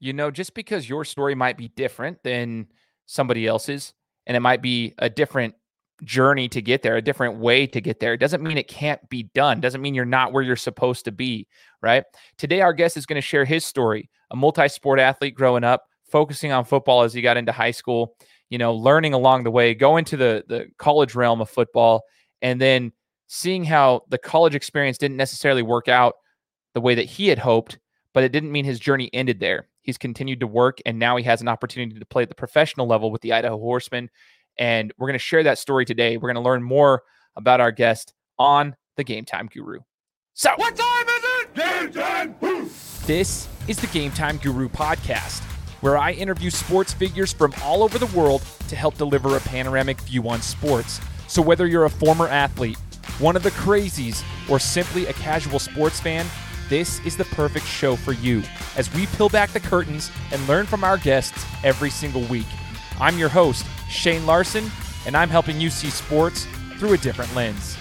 you know, just because your story might be different than somebody else's, and it might be a different journey to get there, a different way to get there, doesn't mean it can't be done. Doesn't mean you're not where you're supposed to be, right? Today, our guest is going to share his story, a multi sport athlete growing up, focusing on football as he got into high school, you know, learning along the way, going to the, the college realm of football, and then seeing how the college experience didn't necessarily work out the way that he had hoped, but it didn't mean his journey ended there. He's continued to work, and now he has an opportunity to play at the professional level with the Idaho Horsemen. And we're going to share that story today. We're going to learn more about our guest on the Game Time Guru. So, what time is it? Game time. This is the Game Time Guru podcast, where I interview sports figures from all over the world to help deliver a panoramic view on sports. So, whether you're a former athlete, one of the crazies, or simply a casual sports fan, this is the perfect show for you as we peel back the curtains and learn from our guests every single week. I'm your host, Shane Larson, and I'm helping you see sports through a different lens.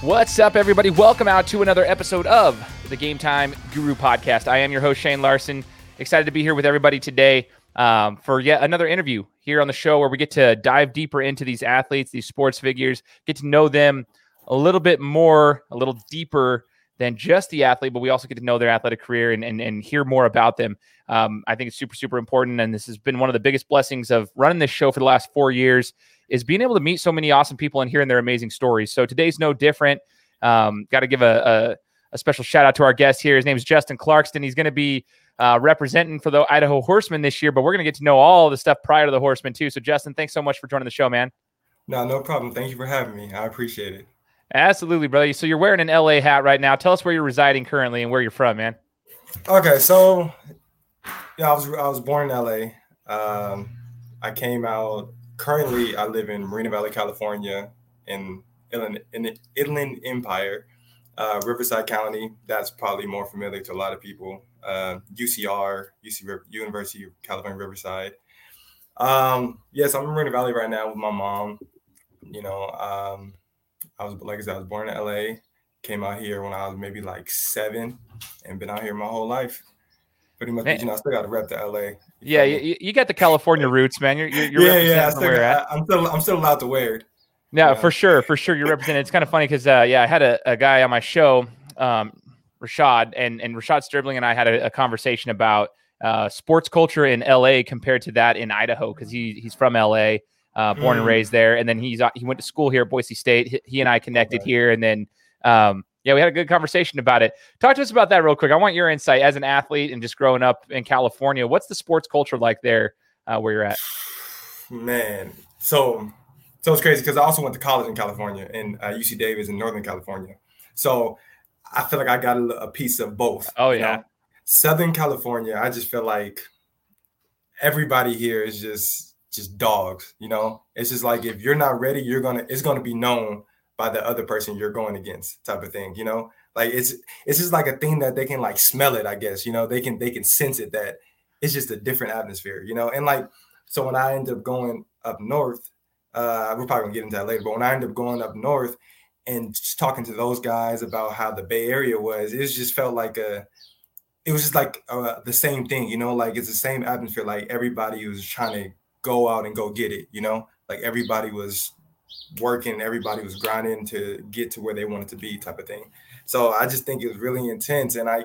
What's up, everybody? Welcome out to another episode of the Game Time Guru podcast. I am your host, Shane Larson. Excited to be here with everybody today um, for yet another interview here on the show where we get to dive deeper into these athletes, these sports figures, get to know them a little bit more, a little deeper than just the athlete, but we also get to know their athletic career and, and, and hear more about them. Um, I think it's super, super important. And this has been one of the biggest blessings of running this show for the last four years is being able to meet so many awesome people and hearing their amazing stories. So today's no different. Um, Got to give a, a, a, special shout out to our guest here. His name is Justin Clarkston. He's going to be uh, representing for the Idaho Horsemen this year, but we're going to get to know all the stuff prior to the Horsemen too. So Justin, thanks so much for joining the show, man. No, no problem. Thank you for having me. I appreciate it. Absolutely, brother. So you're wearing an LA hat right now. Tell us where you're residing currently and where you're from, man. Okay, so yeah, I was I was born in LA. Um, I came out. Currently, I live in Moreno Valley, California, in Inland, in the Inland Empire, uh, Riverside County. That's probably more familiar to a lot of people. Uh, UCR, UC University of California, Riverside. Um, yes, I'm in Moreno Valley right now with my mom. You know, um, I was like I said, I was born in LA, came out here when I was maybe like seven, and been out here my whole life. Pretty much, man. you know, I still got to rep to LA. Yeah, you, you, got the California roots, man. You're, you're, you're yeah, yeah. I still, I, am still, I'm still allowed to wear it. Yeah, for sure, for sure. You're representing. It's kind of funny because, uh, yeah, I had a, a guy on my show, um, Rashad, and and Rashad Stribling and I had a, a conversation about uh, sports culture in LA compared to that in Idaho because he he's from LA uh, born mm. and raised there, and then he's uh, he went to school here at Boise State. He, he and I connected okay. here, and then um, yeah, we had a good conversation about it. Talk to us about that real quick. I want your insight as an athlete and just growing up in California. What's the sports culture like there uh, where you're at? Man, so so it's crazy because I also went to college in California in uh, UC Davis in Northern California. So I feel like I got a, a piece of both. Oh yeah, know? Southern California. I just feel like everybody here is just just dogs. You know, it's just like if you're not ready, you're gonna it's gonna be known by the other person you're going against, type of thing. You know, like it's it's just like a thing that they can like smell it. I guess you know they can they can sense it that it's just a different atmosphere. You know, and like so when I end up going up north, uh, we're probably gonna get into that later. But when I end up going up north and just talking to those guys about how the Bay Area was, it just felt like a it was just like uh, the same thing, you know, like it's the same atmosphere. Like everybody was trying to go out and go get it, you know? Like everybody was working, everybody was grinding to get to where they wanted to be, type of thing. So I just think it was really intense. And I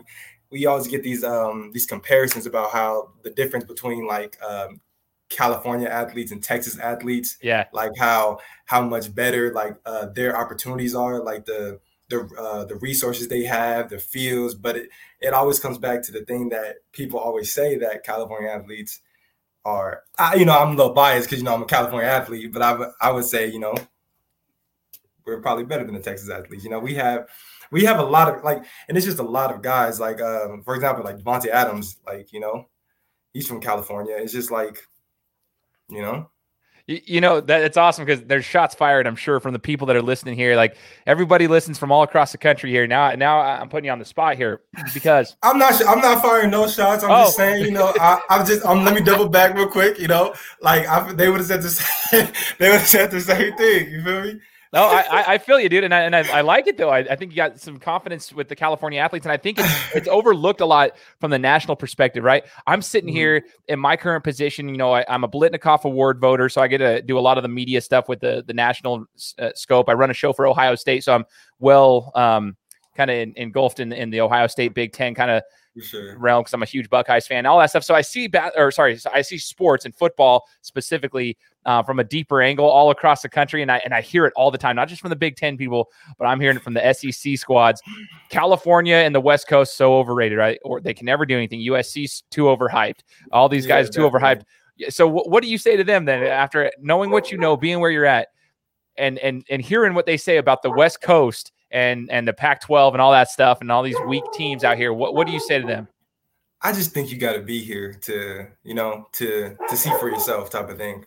we always get these um these comparisons about how the difference between like um California athletes and Texas athletes, yeah, like how how much better like uh, their opportunities are, like the the uh, the resources they have, the fields. But it it always comes back to the thing that people always say that California athletes are, I, you know, I'm a little biased because you know I'm a California athlete, but I, I would say you know we're probably better than the Texas athletes. You know, we have we have a lot of like, and it's just a lot of guys. Like, um, for example, like Davante Adams, like you know, he's from California. It's just like, you know, you, you know that it's awesome because there's shots fired. I'm sure from the people that are listening here. Like everybody listens from all across the country here. Now, now I'm putting you on the spot here because I'm not. I'm not firing no shots. I'm oh. just saying. You know, I, am just. Um, let me double back real quick. You know, like I, they would have said the same. they would have said the same thing. You feel me? No, I, I feel you, dude, and I and I, I like it though. I, I think you got some confidence with the California athletes, and I think it's it's overlooked a lot from the national perspective, right? I'm sitting mm-hmm. here in my current position. You know, I, am a Biletnikoff Award voter, so I get to do a lot of the media stuff with the the national uh, scope. I run a show for Ohio State, so I'm well um, kind of engulfed in in the Ohio State Big Ten kind of sure. realm because I'm a huge Buckeyes fan, all that stuff. So I see, ba- or sorry, so I see sports and football specifically uh, from a deeper angle all across the country, and I and I hear it all the time, not just from the Big Ten people, but I'm hearing it from the SEC squads. California and the West Coast so overrated, right? Or they can never do anything. USC's too overhyped. All these guys yeah, too overhyped. So w- what do you say to them then after knowing what you know, being where you're at, and and and hearing what they say about the West Coast? And and the Pac-12 and all that stuff and all these weak teams out here. What what do you say to them? I just think you got to be here to you know to to see for yourself type of thing.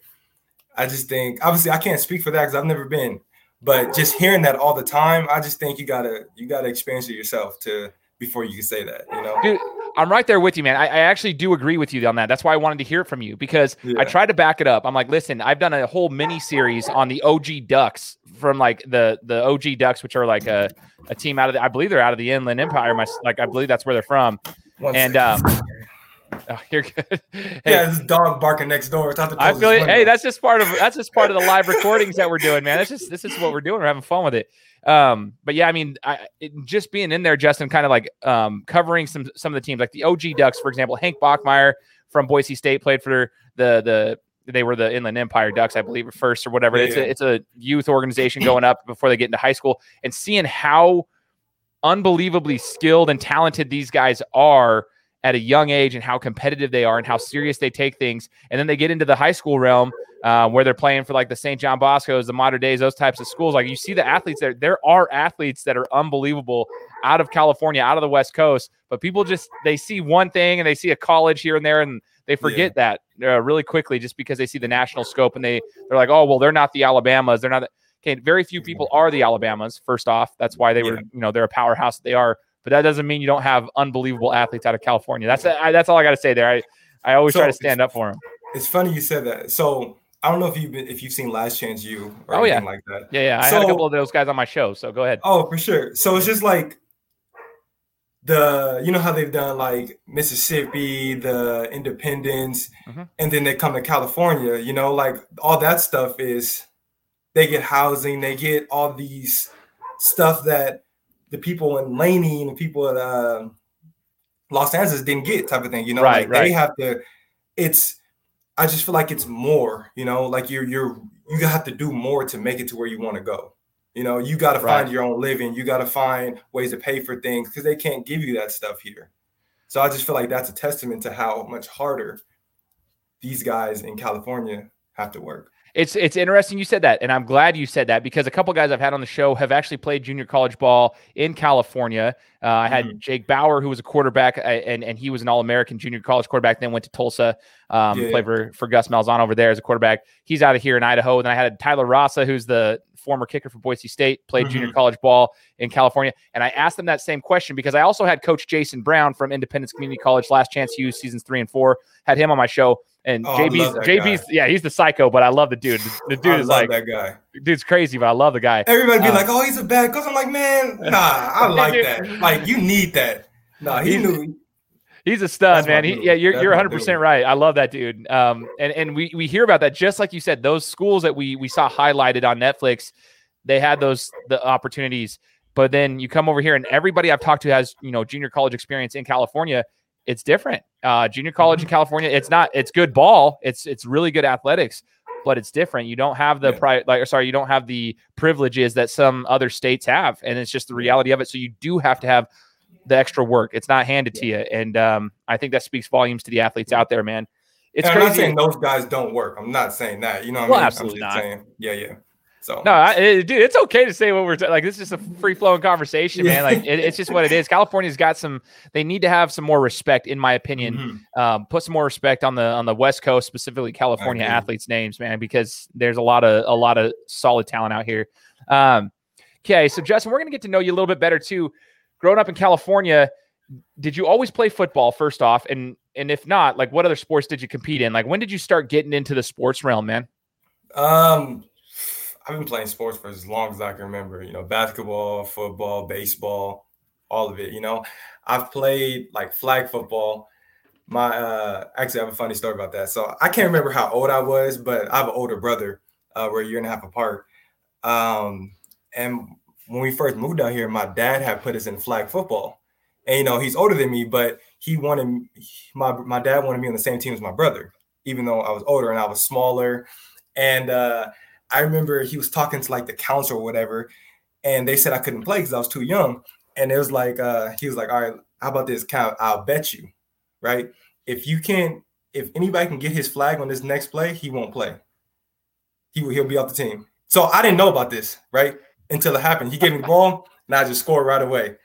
I just think obviously I can't speak for that because I've never been, but just hearing that all the time, I just think you gotta you gotta experience it yourself to before you can say that. You know, dude. I'm right there with you, man. I, I, actually do agree with you on that. That's why I wanted to hear it from you because yeah. I tried to back it up. I'm like, listen, I've done a whole mini series on the OG Ducks from like the the OG Ducks, which are like a, a team out of the, I believe they're out of the Inland Empire. My like I believe that's where they're from. One and um, oh, you're good. hey, yeah, this dog barking next door. I feel it. Hey, that's just part of that's just part of the live recordings that we're doing, man. That's just this is what we're doing. We're having fun with it. Um, but yeah, I mean, I, it, just being in there, Justin, kind of like um, covering some some of the teams, like the OG Ducks, for example. Hank Bachmeier from Boise State played for the the they were the Inland Empire Ducks, I believe, first or whatever. Yeah, it's. A, it's a youth organization going up before they get into high school and seeing how unbelievably skilled and talented these guys are at a young age and how competitive they are and how serious they take things. And then they get into the high school realm uh, where they're playing for like the St. John Bosco's, the Mater Deis, those types of schools. Like you see the athletes there. There are athletes that are unbelievable out of California, out of the West Coast, but people just they see one thing and they see a college here and there and they forget yeah. that uh, really quickly just because they see the national scope and they they're like, oh well, they're not the Alabamas, they're not. The, okay, very few people are the Alabamas. First off, that's why they yeah. were you know they're a powerhouse. They are, but that doesn't mean you don't have unbelievable athletes out of California. That's I, that's all I got to say there. I I always so try to stand up for them. It's funny you said that. So I don't know if you've been, if you've seen Last Chance U or oh, anything yeah. like that. Yeah, yeah. I so, had a couple of those guys on my show. So go ahead. Oh, for sure. So it's just like the you know how they've done like Mississippi, the Independence, mm-hmm. and then they come to California. You know, like all that stuff is they get housing, they get all these stuff that the people in Laney and the people at uh, Los Angeles didn't get, type of thing. You know, right, like right. they have to. It's. I just feel like it's more. You know, like you're you're you have to do more to make it to where you want to go. You know, you got to right. find your own living. You got to find ways to pay for things because they can't give you that stuff here. So I just feel like that's a testament to how much harder these guys in California have to work. It's it's interesting you said that, and I'm glad you said that because a couple guys I've had on the show have actually played junior college ball in California. Uh, I had mm-hmm. Jake Bauer, who was a quarterback, uh, and and he was an All American junior college quarterback. Then went to Tulsa, um, yeah. played for for Gus Malzahn over there as a quarterback. He's out of here in Idaho. And then I had Tyler Rausa, who's the former kicker for Boise State, played mm-hmm. junior college ball in California. And I asked them that same question because I also had Coach Jason Brown from Independence Community College, Last Chance U, seasons three and four, had him on my show. And oh, JB's JB's guy. yeah, he's the psycho, but I love the dude. The, dude I is like that guy. Dude's crazy, but I love the guy. Everybody be uh, like, "Oh, he's a bad." Cause I'm like, man, nah, I like that. Like, you need that. Nah, he knew. He's a stud, man. He, yeah, you're That's you're 100 percent right. I love that dude. Um, and and we we hear about that just like you said. Those schools that we we saw highlighted on Netflix, they had those the opportunities. But then you come over here, and everybody I've talked to has you know junior college experience in California it's different. Uh, junior college in mm-hmm. California, it's not. It's good ball. It's it's really good athletics, but it's different. You don't have the yeah. pri- like sorry, you don't have the privileges that some other states have, and it's just the reality of it. So you do have to have the extra work. It's not handed to you, and um, I think that speaks volumes to the athletes out there, man. It's and I'm not saying those guys don't work. I'm not saying that. You know, what well, I mean? absolutely not. Saying, yeah, yeah. So no, I, dude, it's okay to say what we're t- like. This is just a free flowing conversation, man. Like it, it's just what it is. California's got some. They need to have some more respect, in my opinion. Mm-hmm. Um, put some more respect on the on the West Coast, specifically California athletes' names, man, because there's a lot of a lot of solid talent out here. Um, okay, so Justin, we're gonna get to know you a little bit better too. Growing up in California, did you always play football first off, and and if not, like what other sports did you compete in? Like when did you start getting into the sports realm, man? Um I've been playing sports for as long as I can remember. You know, basketball, football, baseball, all of it. You know, I've played like flag football. My uh actually I have a funny story about that. So I can't remember how old I was, but I have an older brother. Uh, we're a year and a half apart. Um, and when we first moved down here, my dad had put us in flag football. And you know, he's older than me, but he wanted my my dad wanted me on the same team as my brother, even though I was older and I was smaller. And uh, I remember he was talking to like the council or whatever, and they said I couldn't play because I was too young. And it was like uh, he was like, "All right, how about this? Of, I'll bet you, right? If you can't, if anybody can get his flag on this next play, he won't play. He will. he'll be off the team." So I didn't know about this, right? Until it happened. He gave me the ball, and I just scored right away.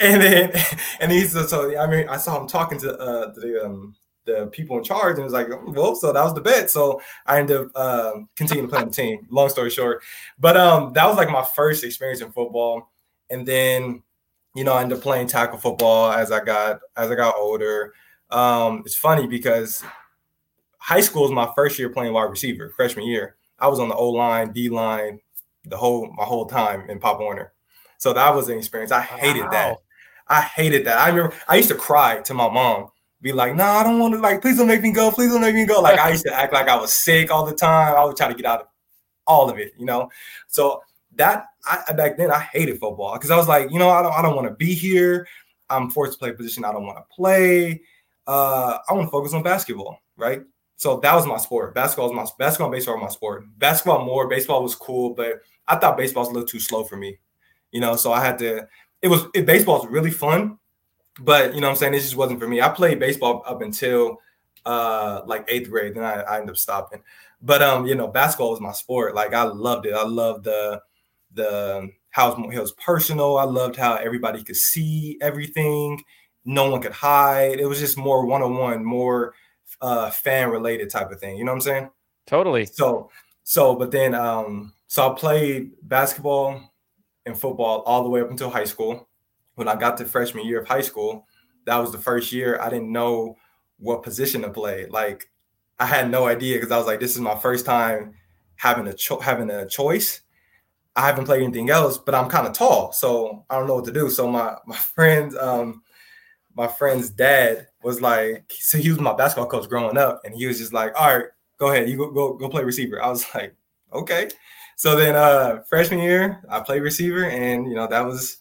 And then, and he's so I mean, I saw him talking to uh, the um, the people in charge, and it was like, well, so that was the bet. So I ended up uh, continuing to play on the team. Long story short, but um, that was like my first experience in football, and then you know I ended up playing tackle football as I got as I got older. Um, it's funny because high school is my first year playing wide receiver, freshman year. I was on the O line, D line, the whole my whole time in Pop Warner. So that was an experience. I hated wow. that. I hated that. I remember I used to cry to my mom, be like, "No, nah, I don't want to. Like, please don't make me go. Please don't make me go." Like I used to act like I was sick all the time. I would try to get out of all of it, you know. So that I back then I hated football because I was like, you know, I don't I don't want to be here. I'm forced to play a position I don't want to play. Uh, I want to focus on basketball, right? So that was my sport. Basketball was my basketball, baseball were my sport. Basketball more. Baseball was cool, but I thought baseball was a little too slow for me. You know, so I had to. It was it, baseball was really fun, but you know what I'm saying it just wasn't for me. I played baseball up until uh like eighth grade, then I, I ended up stopping. But um, you know, basketball was my sport. Like I loved it. I loved the the how it was, it was personal. I loved how everybody could see everything. No one could hide. It was just more one on one, more uh, fan related type of thing. You know what I'm saying? Totally. So so, but then um, so I played basketball and football all the way up until high school. When I got to freshman year of high school, that was the first year I didn't know what position to play. Like I had no idea because I was like, this is my first time having a cho- having a choice. I haven't played anything else, but I'm kind of tall, so I don't know what to do. So my my friends, um, my friend's dad was like, so he was my basketball coach growing up, and he was just like, all right, go ahead, you go go go play receiver. I was like, okay. So then uh freshman year, I played receiver, and you know that was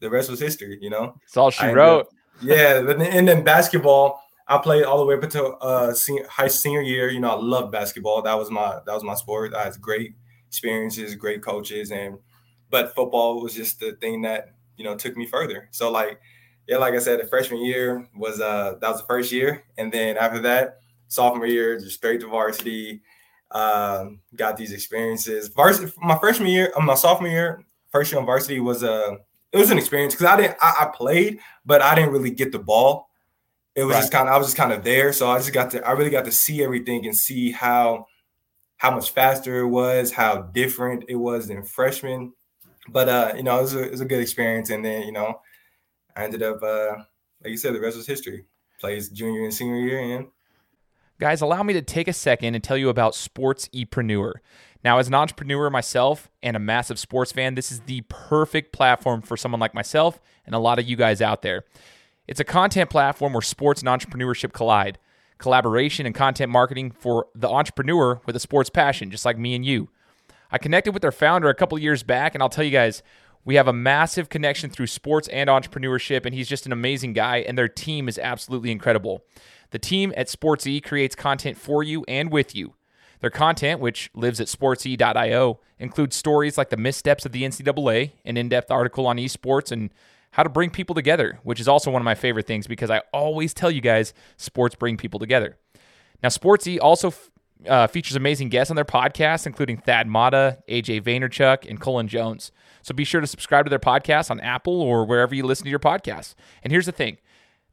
the rest was history. You know, it's all she I wrote. Yeah, and then basketball, I played all the way up until uh senior, high senior year. You know, I love basketball. That was my that was my sport. I had great experiences, great coaches, and but football was just the thing that you know took me further. So like yeah, like I said, the freshman year was uh that was the first year, and then after that, sophomore year, just straight to varsity. Um, got these experiences. Varsity, my freshman year, um, my sophomore year, first year on varsity was a uh, it was an experience because I didn't I, I, played, but I didn't really get the ball. It was right. just kind of I was just kind of there, so I just got to I really got to see everything and see how how much faster it was, how different it was than freshman. But uh, you know, it was a, it was a good experience, and then you know I ended up, uh, like you said, the rest was history. Plays junior and senior year, and guys, allow me to take a second and tell you about Sports Epreneur. Now, as an entrepreneur myself and a massive sports fan, this is the perfect platform for someone like myself and a lot of you guys out there. It's a content platform where sports and entrepreneurship collide, collaboration and content marketing for the entrepreneur with a sports passion, just like me and you. I connected with their founder a couple years back, and I'll tell you guys, we have a massive connection through sports and entrepreneurship, and he's just an amazing guy, and their team is absolutely incredible. The team at SportsE creates content for you and with you. Their content, which lives at sportse.io, includes stories like the missteps of the NCAA, an in depth article on esports, and how to bring people together, which is also one of my favorite things because I always tell you guys sports bring people together. Now, SportsE also uh, features amazing guests on their podcast, including Thad Matta, AJ Vaynerchuk, and Colin Jones. So be sure to subscribe to their podcast on Apple or wherever you listen to your podcasts. And here's the thing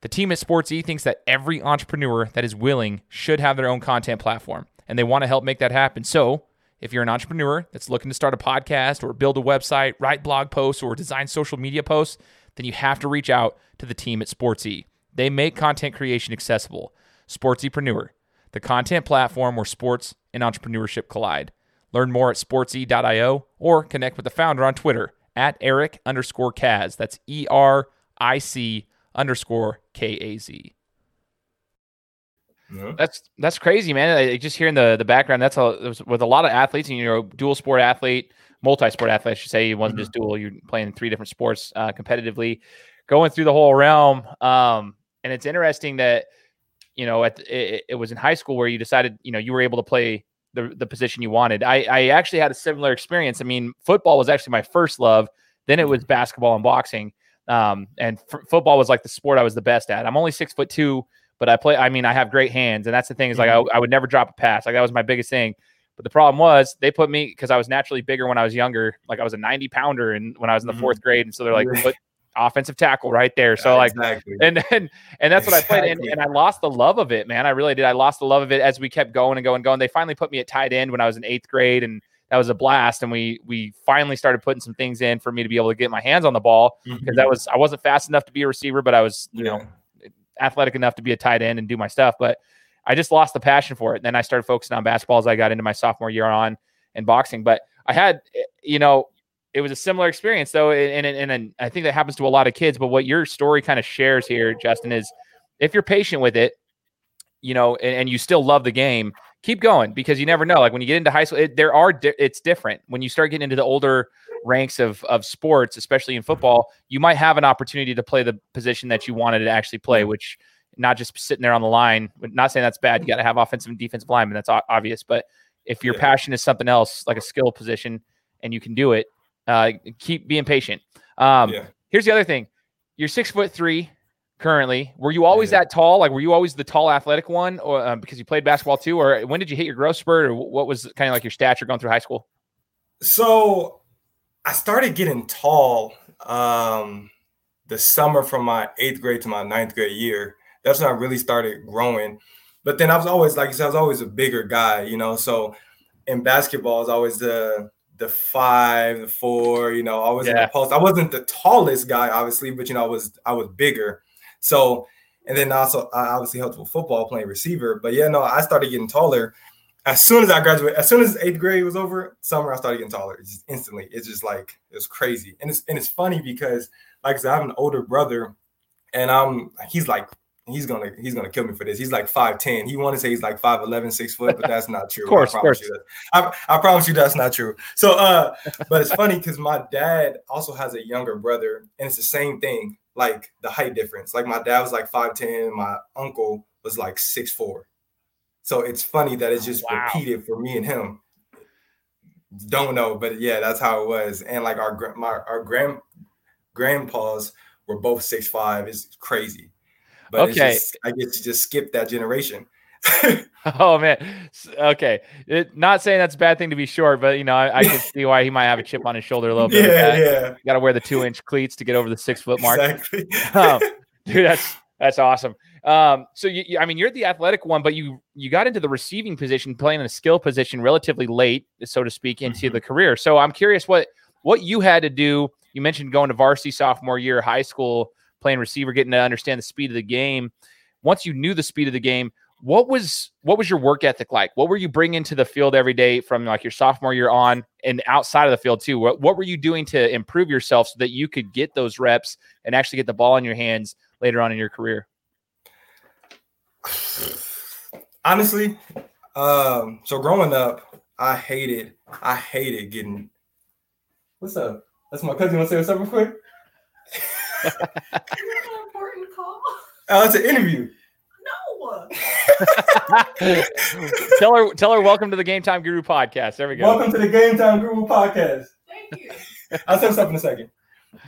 the team at SportsE thinks that every entrepreneur that is willing should have their own content platform, and they want to help make that happen. So if you're an entrepreneur that's looking to start a podcast or build a website, write blog posts, or design social media posts, then you have to reach out to the team at SportsE. They make content creation accessible. Sportsypreneur, the content platform where sports and entrepreneurship collide. Learn more at sportse.io or connect with the founder on Twitter at Eric underscore Kaz. That's E R I C underscore K A Z. That's that's crazy, man. I, just hearing the the background. That's a with a lot of athletes, and you know, dual sport athlete, multi sport athlete. I should say, you wasn't mm-hmm. just dual. You're playing three different sports uh, competitively, going through the whole realm. Um, and it's interesting that you know, at it, it was in high school where you decided, you know, you were able to play the the position you wanted. I I actually had a similar experience. I mean, football was actually my first love. Then it was mm-hmm. basketball and boxing. Um, and f- football was like the sport I was the best at. I'm only six foot two but I play. I mean, I have great hands, and that's the thing is like I, I would never drop a pass. Like that was my biggest thing. But the problem was they put me because I was naturally bigger when I was younger. Like I was a 90 pounder and when I was in the mm-hmm. fourth grade, and so they're like, put offensive tackle right there. So like, exactly. and and and that's what exactly. I played, and, and I lost the love of it, man. I really did. I lost the love of it as we kept going and going and going. They finally put me at tight end when I was in eighth grade, and that was a blast. And we we finally started putting some things in for me to be able to get my hands on the ball because mm-hmm. that was I wasn't fast enough to be a receiver, but I was you yeah. know athletic enough to be a tight end and do my stuff, but I just lost the passion for it. And then I started focusing on basketball as I got into my sophomore year on and boxing. But I had, eh, you know, it was a similar experience though, and, and, and I think that happens to a lot of kids. But what your story kind of shares here, Justin, is if you're patient with it, you know, and, and you still love the game, keep going because you never know. Like when you get into high school, it, there are di- it's different. When you start getting into the older ranks of of sports, especially in football, you might have an opportunity to play the position that you wanted to actually play, which not just sitting there on the line. Not saying that's bad. You got to have offensive and defensive linemen. That's obvious. But if your yeah. passion is something else, like a skill position, and you can do it, uh, keep being patient. Um, yeah. Here's the other thing: you're six foot three currently. Were you always yeah. that tall? Like, were you always the tall, athletic one, or um, because you played basketball too? Or when did you hit your growth spurt, or what was kind of like your stature going through high school? So, I started getting tall um, the summer from my eighth grade to my ninth grade year. That's when I really started growing. But then I was always, like you said, I was always a bigger guy, you know. So in basketball, I was always the the five, the four, you know, always yeah. in the post. I wasn't the tallest guy, obviously, but you know, I was I was bigger. So, and then also I obviously helped with football playing receiver. But yeah, no, I started getting taller as soon as I graduated. As soon as eighth grade was over, summer I started getting taller. It's just instantly. It's just like it's crazy, and it's and it's funny because like I said, I have an older brother, and I'm he's like he's gonna he's gonna kill me for this. He's like five ten. He want to say he's like 5'11", 6 foot, but that's not true. of course, I promise of course. you that. I, I promise you that's not true. So uh, but it's funny because my dad also has a younger brother, and it's the same thing like the height difference. Like my dad was like 5'10, my uncle was like six four. So it's funny that it's just wow. repeated for me and him. Don't know, but yeah, that's how it was. And like our my our grand grandpas were both six five. It's crazy. But okay. Just, I get to just skip that generation. oh man. Okay. It, not saying that's a bad thing to be short, but you know, I, I can see why he might have a chip on his shoulder a little bit. Yeah, yeah. Got to wear the two inch cleats to get over the six foot mark. Exactly. um, dude, that's that's awesome. Um, so you, you, I mean, you're the athletic one, but you you got into the receiving position, playing in a skill position relatively late, so to speak, into mm-hmm. the career. So I'm curious what what you had to do. You mentioned going to varsity sophomore year, high school, playing receiver, getting to understand the speed of the game. Once you knew the speed of the game, what was what was your work ethic like? What were you bringing to the field every day from like your sophomore year on and outside of the field too? What what were you doing to improve yourself so that you could get those reps and actually get the ball in your hands later on in your career? Honestly, um, so growing up, I hated I hated getting. What's up? That's my cousin. Want to say what's up real quick? important call. Oh, it's an interview. No. tell her, tell her, welcome to the Game Time Guru podcast. There we go. Welcome to the Game Time Guru podcast. Thank you. I'll say stuff in a second.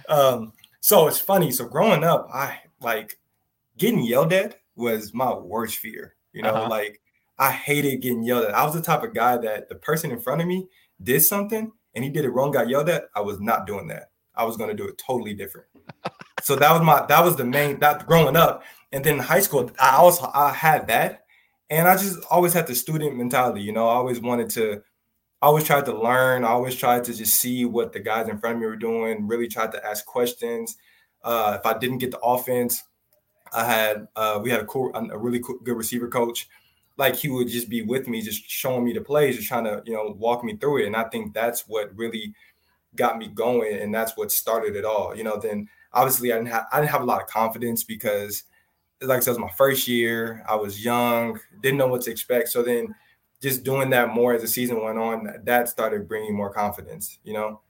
Um, so it's funny. So growing up, I like getting yelled at was my worst fear. You know, uh-huh. like I hated getting yelled at. I was the type of guy that the person in front of me did something and he did it wrong, got yelled at. I was not doing that. I was going to do it totally different. so that was my that was the main that growing up. And then in high school, I also I had that, and I just always had the student mentality. You know, I always wanted to, I always tried to learn. I always tried to just see what the guys in front of me were doing. Really tried to ask questions. Uh, if I didn't get the offense, I had uh, we had a cool, a really cool, good receiver coach. like he would just be with me, just showing me the plays, just trying to, you know, walk me through it. And I think that's what really got me going, and that's what started it all. You know, then obviously I didn't have I didn't have a lot of confidence because, like I said, it was my first year. I was young, didn't know what to expect. So then, just doing that more as the season went on, that started bringing more confidence. You know,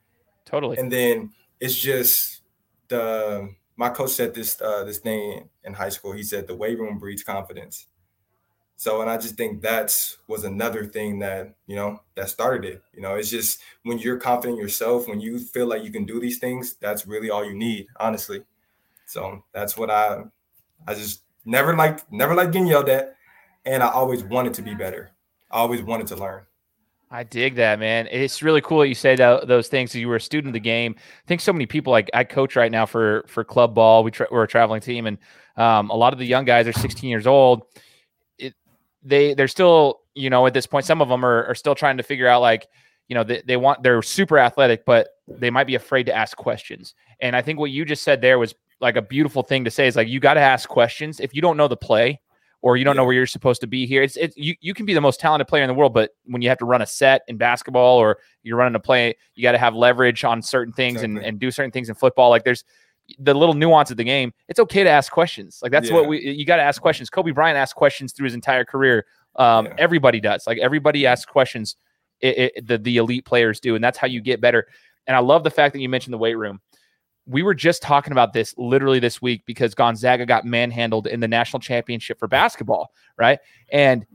totally. And then it's just the my coach said this uh, this thing in high school. He said the weight room breeds confidence. So, and I just think that's was another thing that you know that started it. You know, it's just when you're confident yourself, when you feel like you can do these things, that's really all you need, honestly. So that's what I, I just never liked, never liked getting yelled at, and I always wanted to be better. I always wanted to learn. I dig that, man. It's really cool that you say that, those things. You were a student of the game. I think so many people like I coach right now for for club ball. We tra- we're a traveling team, and um, a lot of the young guys are 16 years old they they're still you know at this point some of them are, are still trying to figure out like you know they, they want they're super athletic but they might be afraid to ask questions and i think what you just said there was like a beautiful thing to say is like you got to ask questions if you don't know the play or you don't yeah. know where you're supposed to be here it's, it's you, you can be the most talented player in the world but when you have to run a set in basketball or you're running a play you got to have leverage on certain things exactly. and, and do certain things in football like there's the little nuance of the game, it's okay to ask questions. Like that's yeah. what we you got to ask questions. Kobe Bryant asked questions through his entire career. Um, yeah. Everybody does. Like everybody asks questions. It, it, the the elite players do, and that's how you get better. And I love the fact that you mentioned the weight room. We were just talking about this literally this week because Gonzaga got manhandled in the national championship for basketball, right? And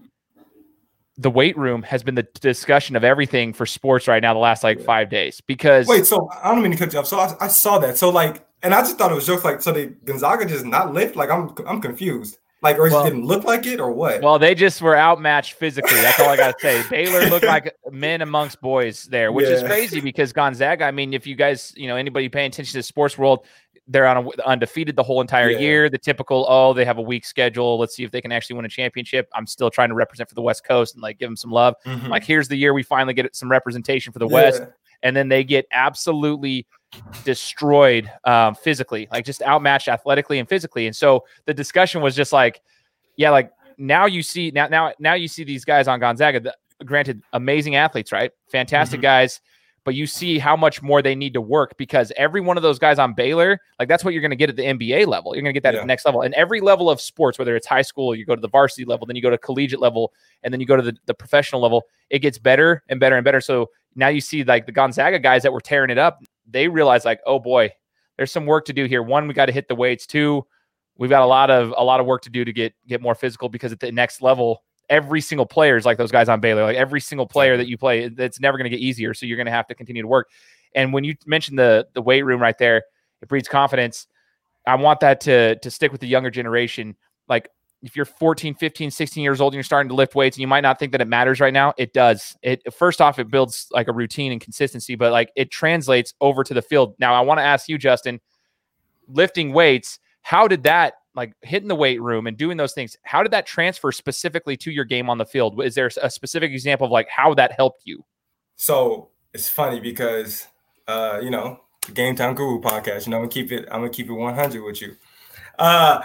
the weight room has been the discussion of everything for sports right now the last like five days because wait so i don't mean to cut you off so I, I saw that so like and I just thought it was just like so they Gonzaga just not lift. Like I'm I'm confused. Like or well, it didn't look like it or what? Well, they just were outmatched physically. That's all I gotta say. Baylor looked like men amongst boys there, which yeah. is crazy because Gonzaga. I mean, if you guys, you know, anybody paying attention to the sports world, they're on a, undefeated the whole entire yeah. year. The typical, oh, they have a weak schedule. Let's see if they can actually win a championship. I'm still trying to represent for the West Coast and like give them some love. Mm-hmm. Like here's the year we finally get some representation for the yeah. West, and then they get absolutely destroyed um, physically, like just outmatched athletically and physically. And so the discussion was just like, yeah, like now you see now now now you see these guys on Gonzaga. The, granted, amazing athletes, right? Fantastic mm-hmm. guys. But you see how much more they need to work because every one of those guys on Baylor, like that's what you're going to get at the NBA level. You're going to get that yeah. at the next level. And every level of sports, whether it's high school, you go to the varsity level, then you go to collegiate level, and then you go to the, the professional level, it gets better and better and better. So now you see like the Gonzaga guys that were tearing it up they realize like, oh boy, there's some work to do here. One, we got to hit the weights. Two, we've got a lot of a lot of work to do to get get more physical because at the next level, every single player is like those guys on Baylor. Like every single player that you play, it's never going to get easier. So you're going to have to continue to work. And when you mentioned the the weight room right there, it breeds confidence. I want that to to stick with the younger generation. Like if you're 14, 15, 16 years old and you're starting to lift weights and you might not think that it matters right now, it does. It first off, it builds like a routine and consistency, but like it translates over to the field. Now, I want to ask you, Justin, lifting weights, how did that like hitting the weight room and doing those things, how did that transfer specifically to your game on the field? Is there a specific example of like how that helped you? So it's funny because uh, you know, the Game Time Guru podcast, you know, I'm gonna keep it, I'm gonna keep it 100 with you. Uh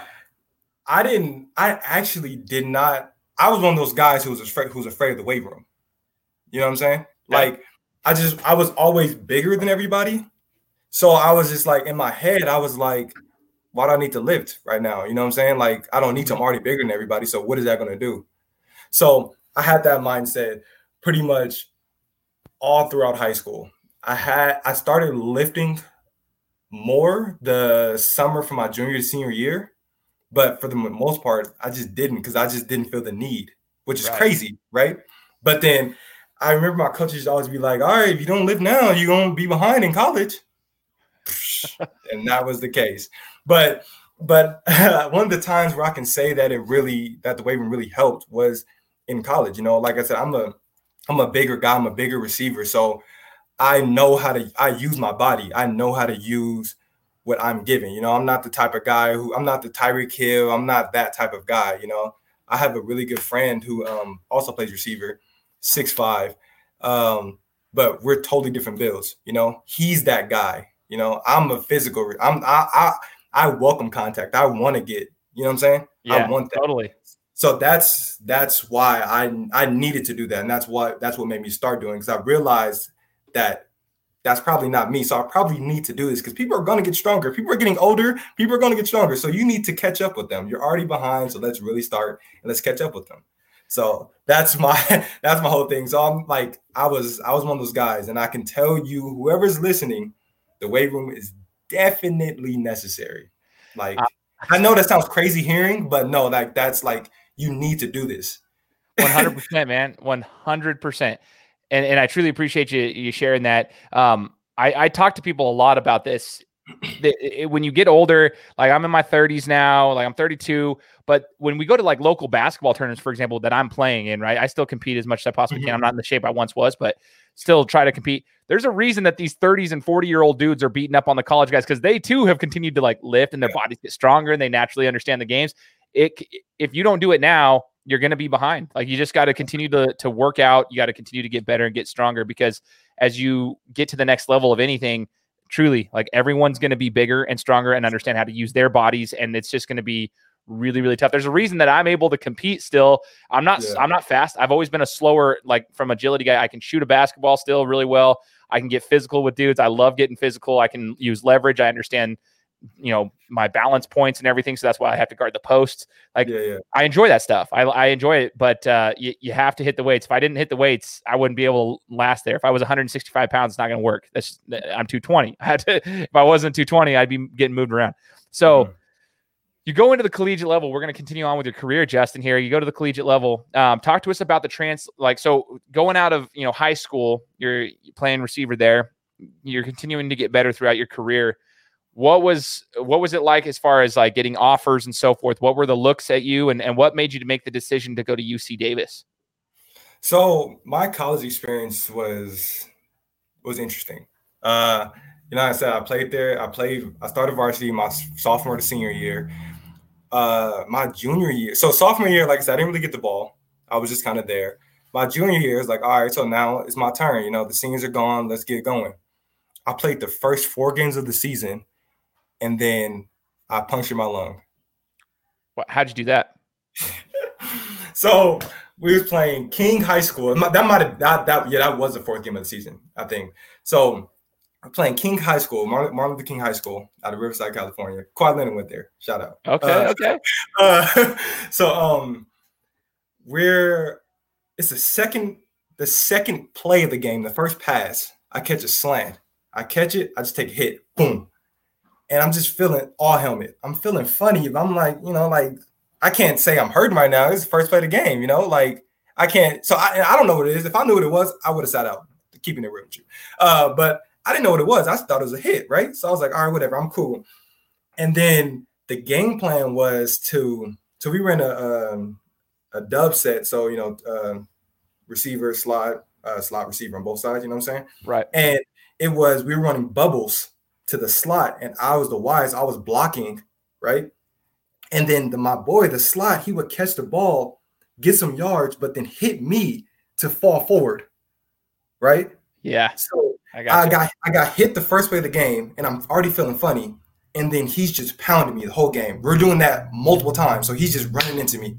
I didn't. I actually did not. I was one of those guys who was afraid who was afraid of the weight room. You know what I'm saying? Like I just I was always bigger than everybody. So I was just like in my head, I was like, why do I need to lift right now? You know what I'm saying? Like I don't need to. I'm already bigger than everybody. So what is that gonna do? So I had that mindset pretty much all throughout high school. I had I started lifting more the summer from my junior senior year but for the most part, I just didn't because I just didn't feel the need, which is right. crazy, right? But then I remember my coaches always be like, "All right, if you don't live now, you're gonna be behind in college," and that was the case. But but one of the times where I can say that it really that the room really helped was in college. You know, like I said, I'm a I'm a bigger guy, I'm a bigger receiver, so I know how to I use my body. I know how to use what I'm giving. You know, I'm not the type of guy who I'm not the Tyreek Hill. I'm not that type of guy. You know, I have a really good friend who um, also plays receiver, six five, um, but we're totally different builds. You know, he's that guy. You know, I'm a physical. I'm I I, I welcome contact. I want to get. You know what I'm saying? Yeah, I want that. totally. so that's that's why I I needed to do that, and that's what that's what made me start doing because I realized that that's probably not me. So I probably need to do this because people are going to get stronger. People are getting older. People are going to get stronger. So you need to catch up with them. You're already behind, so let's really start and let's catch up with them. So that's my that's my whole thing. So I'm like I was I was one of those guys, and I can tell you whoever's listening, the weight room is definitely necessary. Like I know that sounds crazy hearing, but no, like that's like you need to do this. 100%, man. 100%. And, and I truly appreciate you, you sharing that. Um, I, I talk to people a lot about this. when you get older, like I'm in my 30s now, like I'm 32, but when we go to like local basketball tournaments, for example, that I'm playing in, right? I still compete as much as I possibly mm-hmm. can. I'm not in the shape I once was, but still try to compete. There's a reason that these 30s and 40 year old dudes are beating up on the college guys because they too have continued to like lift and their bodies get stronger and they naturally understand the games it if you don't do it now, you're going to be behind. Like you just got to continue to to work out. You got to continue to get better and get stronger because as you get to the next level of anything, truly, like everyone's going to be bigger and stronger and understand how to use their bodies, and it's just going to be really really tough. There's a reason that I'm able to compete still. I'm not yeah. I'm not fast. I've always been a slower like from agility guy. I can shoot a basketball still really well. I can get physical with dudes. I love getting physical. I can use leverage. I understand you know my balance points and everything. So that's why i have to guard the posts. Like yeah, yeah. i enjoy that stuff. I, I enjoy it but uh, you, you have to hit the weights. If i didn't hit the weights i wouldn't be able to last there. If i was 165 pounds it's not going to work. That's i'm 220 i had to if i wasn't 220 i'd be getting moved around. So mm-hmm. you go into the collegiate level. We're going to continue on with your career justin here. You go to the collegiate level. Um, talk to us about the trans like so going out of you know high school you're playing receiver there. You're continuing to get better throughout your career what was what was it like as far as like getting offers and so forth? What were the looks at you and, and what made you to make the decision to go to uc davis? So my college experience was was interesting. Uh you know i said i played there i played i started varsity my sophomore to senior year. Uh my junior year so sophomore year like i said i didn't really get the ball. I was just kind of there. My junior year is like all right so now it's my turn you know the seniors are gone let's get going. I played the first four games of the season and then I punctured my lung. What, how'd you do that? so we was playing King High School. That might have that, that yeah that was the fourth game of the season I think. So we're playing King High School, Martin, Martin Luther King High School out of Riverside, California. Quad Lennon went there. Shout out. Okay, uh, okay. Uh, so um, we're it's the second the second play of the game. The first pass, I catch a slant. I catch it. I just take a hit. Boom and I'm just feeling all helmet. I'm feeling funny. I'm like, you know, like I can't say I'm hurting right now. It's the first play of the game, you know, like I can't. So I, I don't know what it is. If I knew what it was, I would have sat out, keeping it real with you. Uh, but I didn't know what it was. I thought it was a hit, right? So I was like, all right, whatever, I'm cool. And then the game plan was to, so we ran a um, a dub set. So you know, uh, receiver slot, uh, slot receiver on both sides. You know what I'm saying? Right. And it was we were running bubbles to the slot, and I was the wise. I was blocking, right? And then the, my boy, the slot, he would catch the ball, get some yards, but then hit me to fall forward, right? Yeah. So I got, I got I got hit the first play of the game, and I'm already feeling funny. And then he's just pounding me the whole game. We're doing that multiple times, so he's just running into me,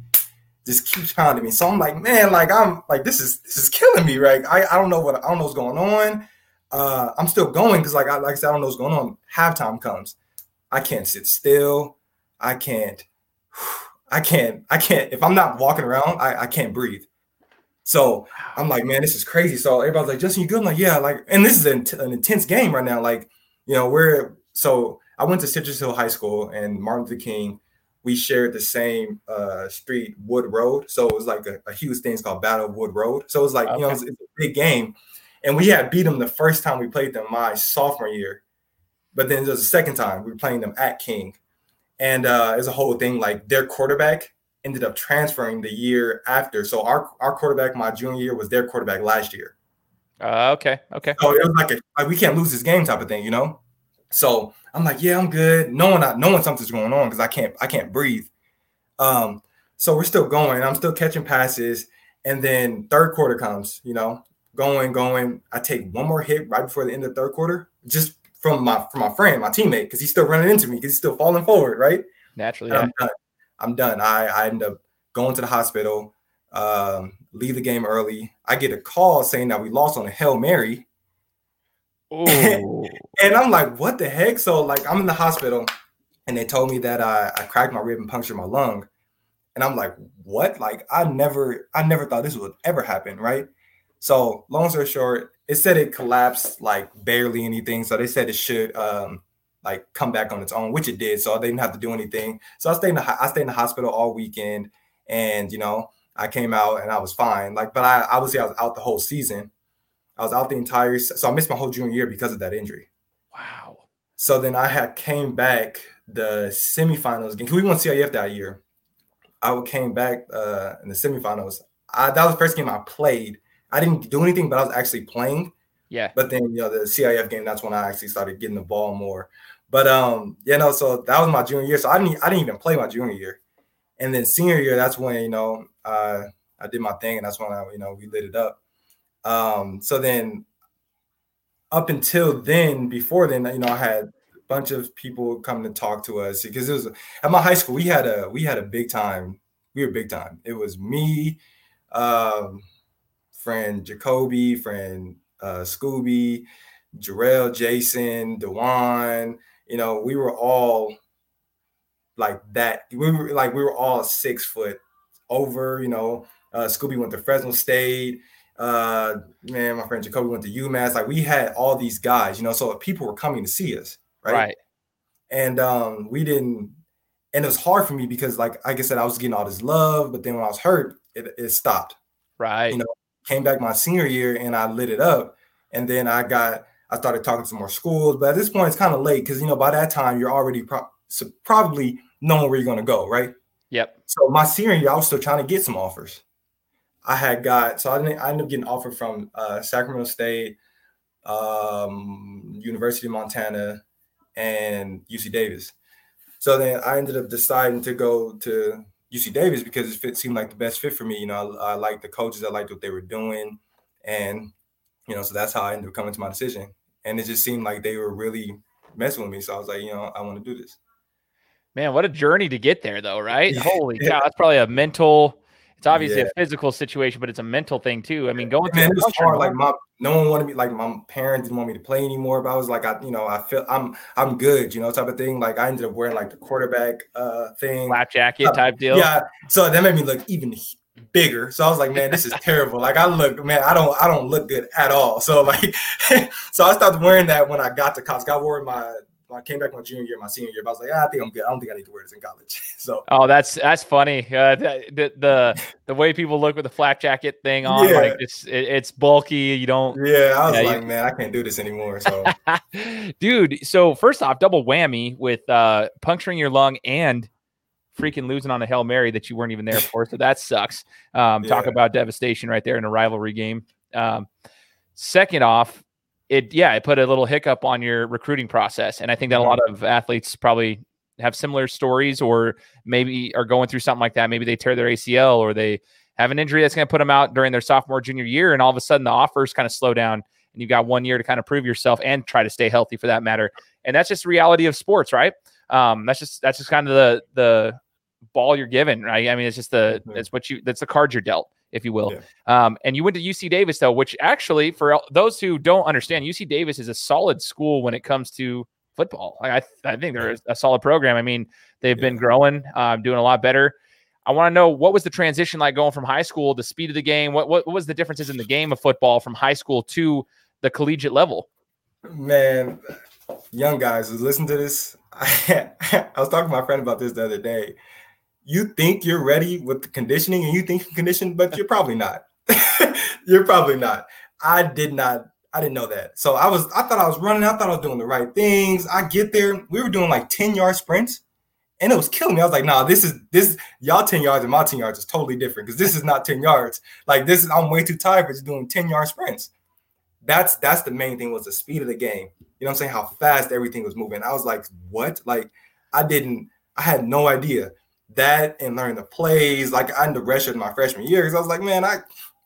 just keeps pounding me. So I'm like, man, like I'm like this is this is killing me, right? I, I don't know what I don't know what's going on uh, I'm still going because like I like I said, I don't know what's going on. Halftime comes. I can't sit still. I can't. I can't. I can't. If I'm not walking around, I, I can't breathe. So I'm like, man, this is crazy. So everybody's like, Justin, you good? I'm like, yeah. Like, and this is an, an intense game right now. Like, you know, we're so I went to Citrus Hill High School and Martin Luther King. We shared the same uh, street, Wood Road. So it was like a, a huge thing. It's called Battle of Wood Road. So it was like, okay. you know, it's, it's a big game. And we had beat them the first time we played them my sophomore year. But then there's a second time we were playing them at King. And uh, it's a whole thing like their quarterback ended up transferring the year after. So our, our quarterback my junior year was their quarterback last year. Uh, okay. Okay. So it was like, a, like we can't lose this game type of thing, you know? So I'm like, yeah, I'm good. Knowing I knowing something's going on because I can't I can't breathe. Um, so we're still going. I'm still catching passes. And then third quarter comes, you know, going, going. I take one more hit right before the end of the third quarter, just from my from my friend, my teammate, because he's still running into me, because he's still falling forward, right? Naturally, yeah. I'm done. I'm done. I, I end up going to the hospital, um, leave the game early. I get a call saying that we lost on a Hail Mary. and I'm like, what the heck? So like I'm in the hospital and they told me that I, I cracked my rib and punctured my lung. And I'm like, what? Like I never, I never thought this would ever happen, right? So long story short, it said it collapsed like barely anything. So they said it should um like come back on its own, which it did. So they didn't have to do anything. So I stayed in the I stayed in the hospital all weekend, and you know I came out and I was fine. Like, but I obviously I was out the whole season. I was out the entire so I missed my whole junior year because of that injury. Wow. So then I had came back the semifinals game. We won CIF that year. I came back uh, in the semifinals. I, that was the first game I played. I didn't do anything, but I was actually playing. Yeah. But then you know the CIF game, that's when I actually started getting the ball more. But um, you know, so that was my junior year. So I didn't I didn't even play my junior year. And then senior year, that's when, you know, uh, I did my thing and that's when I, you know, we lit it up. Um, so then up until then, before then, you know, I had a bunch of people come to talk to us because it was at my high school, we had a we had a big time, we were big time. It was me, um, friend Jacoby, friend uh, Scooby, Jarrell, Jason, Dewan. You know, we were all like that. We were like we were all six foot over. You know, uh, Scooby went to Fresno State. Uh, man, my friend Jacoby went to UMass. Like we had all these guys. You know, so people were coming to see us, right? Right. And um, we didn't. And it was hard for me because, like, like I said, I was getting all this love, but then when I was hurt, it, it stopped. Right. You know, came back my senior year and I lit it up. And then I got, I started talking to more schools. But at this point, it's kind of late because, you know, by that time, you're already pro- so probably knowing where you're going to go, right? Yep. So my senior year, I was still trying to get some offers. I had got, so I, didn't, I ended up getting offered from uh, Sacramento State, um, University of Montana, and UC Davis. So then I ended up deciding to go to UC Davis because it fit, seemed like the best fit for me. You know, I, I liked the coaches, I liked what they were doing, and you know, so that's how I ended up coming to my decision. And it just seemed like they were really messing with me. So I was like, you know, I want to do this. Man, what a journey to get there, though, right? Holy cow, that's probably a mental. It's obviously yeah. a physical situation, but it's a mental thing too. I mean, going man, it was hard. Like my no one wanted me. Like my parents didn't want me to play anymore. But I was like, I you know, I feel I'm I'm good, you know, type of thing. Like I ended up wearing like the quarterback uh thing, flak jacket type deal. Yeah, so that made me look even bigger. So I was like, man, this is terrible. Like I look, man, I don't I don't look good at all. So like, so I started wearing that when I got to college. I wore my I came back my junior year, my senior year, but I was like, ah, I think I'm good. I don't think I need to wear this in college. So, oh, that's that's funny. Uh, the, the the way people look with the flak jacket thing on, yeah. like it's it, it's bulky. You don't. Yeah, I was yeah, like, you, man, I can't do this anymore. So, dude. So first off, double whammy with uh, puncturing your lung and freaking losing on a hail mary that you weren't even there for. So that sucks. Um, yeah. Talk about devastation right there in a rivalry game. Um, second off, it yeah it put a little hiccup on your recruiting process. And i think that a lot of athletes probably have similar stories or maybe are going through something like that. Maybe they tear their acl or they have an injury that's going to put them out during their sophomore junior year and all of a sudden the offers kind of slow down and you've got one year to kind of prove yourself and try to stay healthy for that matter. And that's just reality of sports right? Um, that's just that's just kind of the the ball you're given right? I mean it's just the mm-hmm. it's what you that's the card you're dealt if you will. Yeah. Um, and you went to UC Davis, though, which actually, for those who don't understand, UC Davis is a solid school when it comes to football. I, I think they're a solid program. I mean, they've yeah. been growing, uh, doing a lot better. I want to know what was the transition like going from high school, the speed of the game. What, what, what was the differences in the game of football from high school to the collegiate level? Man, young guys, listen to this. I, I was talking to my friend about this the other day you think you're ready with the conditioning and you think you're conditioned, but you're probably not. you're probably not. I did not, I didn't know that. So I was, I thought I was running, I thought I was doing the right things. I get there, we were doing like 10 yard sprints and it was killing me. I was like, nah, this is this y'all 10 yards and my 10 yards is totally different because this is not 10 yards. Like this is I'm way too tired for just doing 10 yard sprints. That's that's the main thing was the speed of the game. You know what I'm saying? How fast everything was moving. I was like, what? Like I didn't, I had no idea that and learn the plays. Like I up redshirting my freshman year because I was like, man, I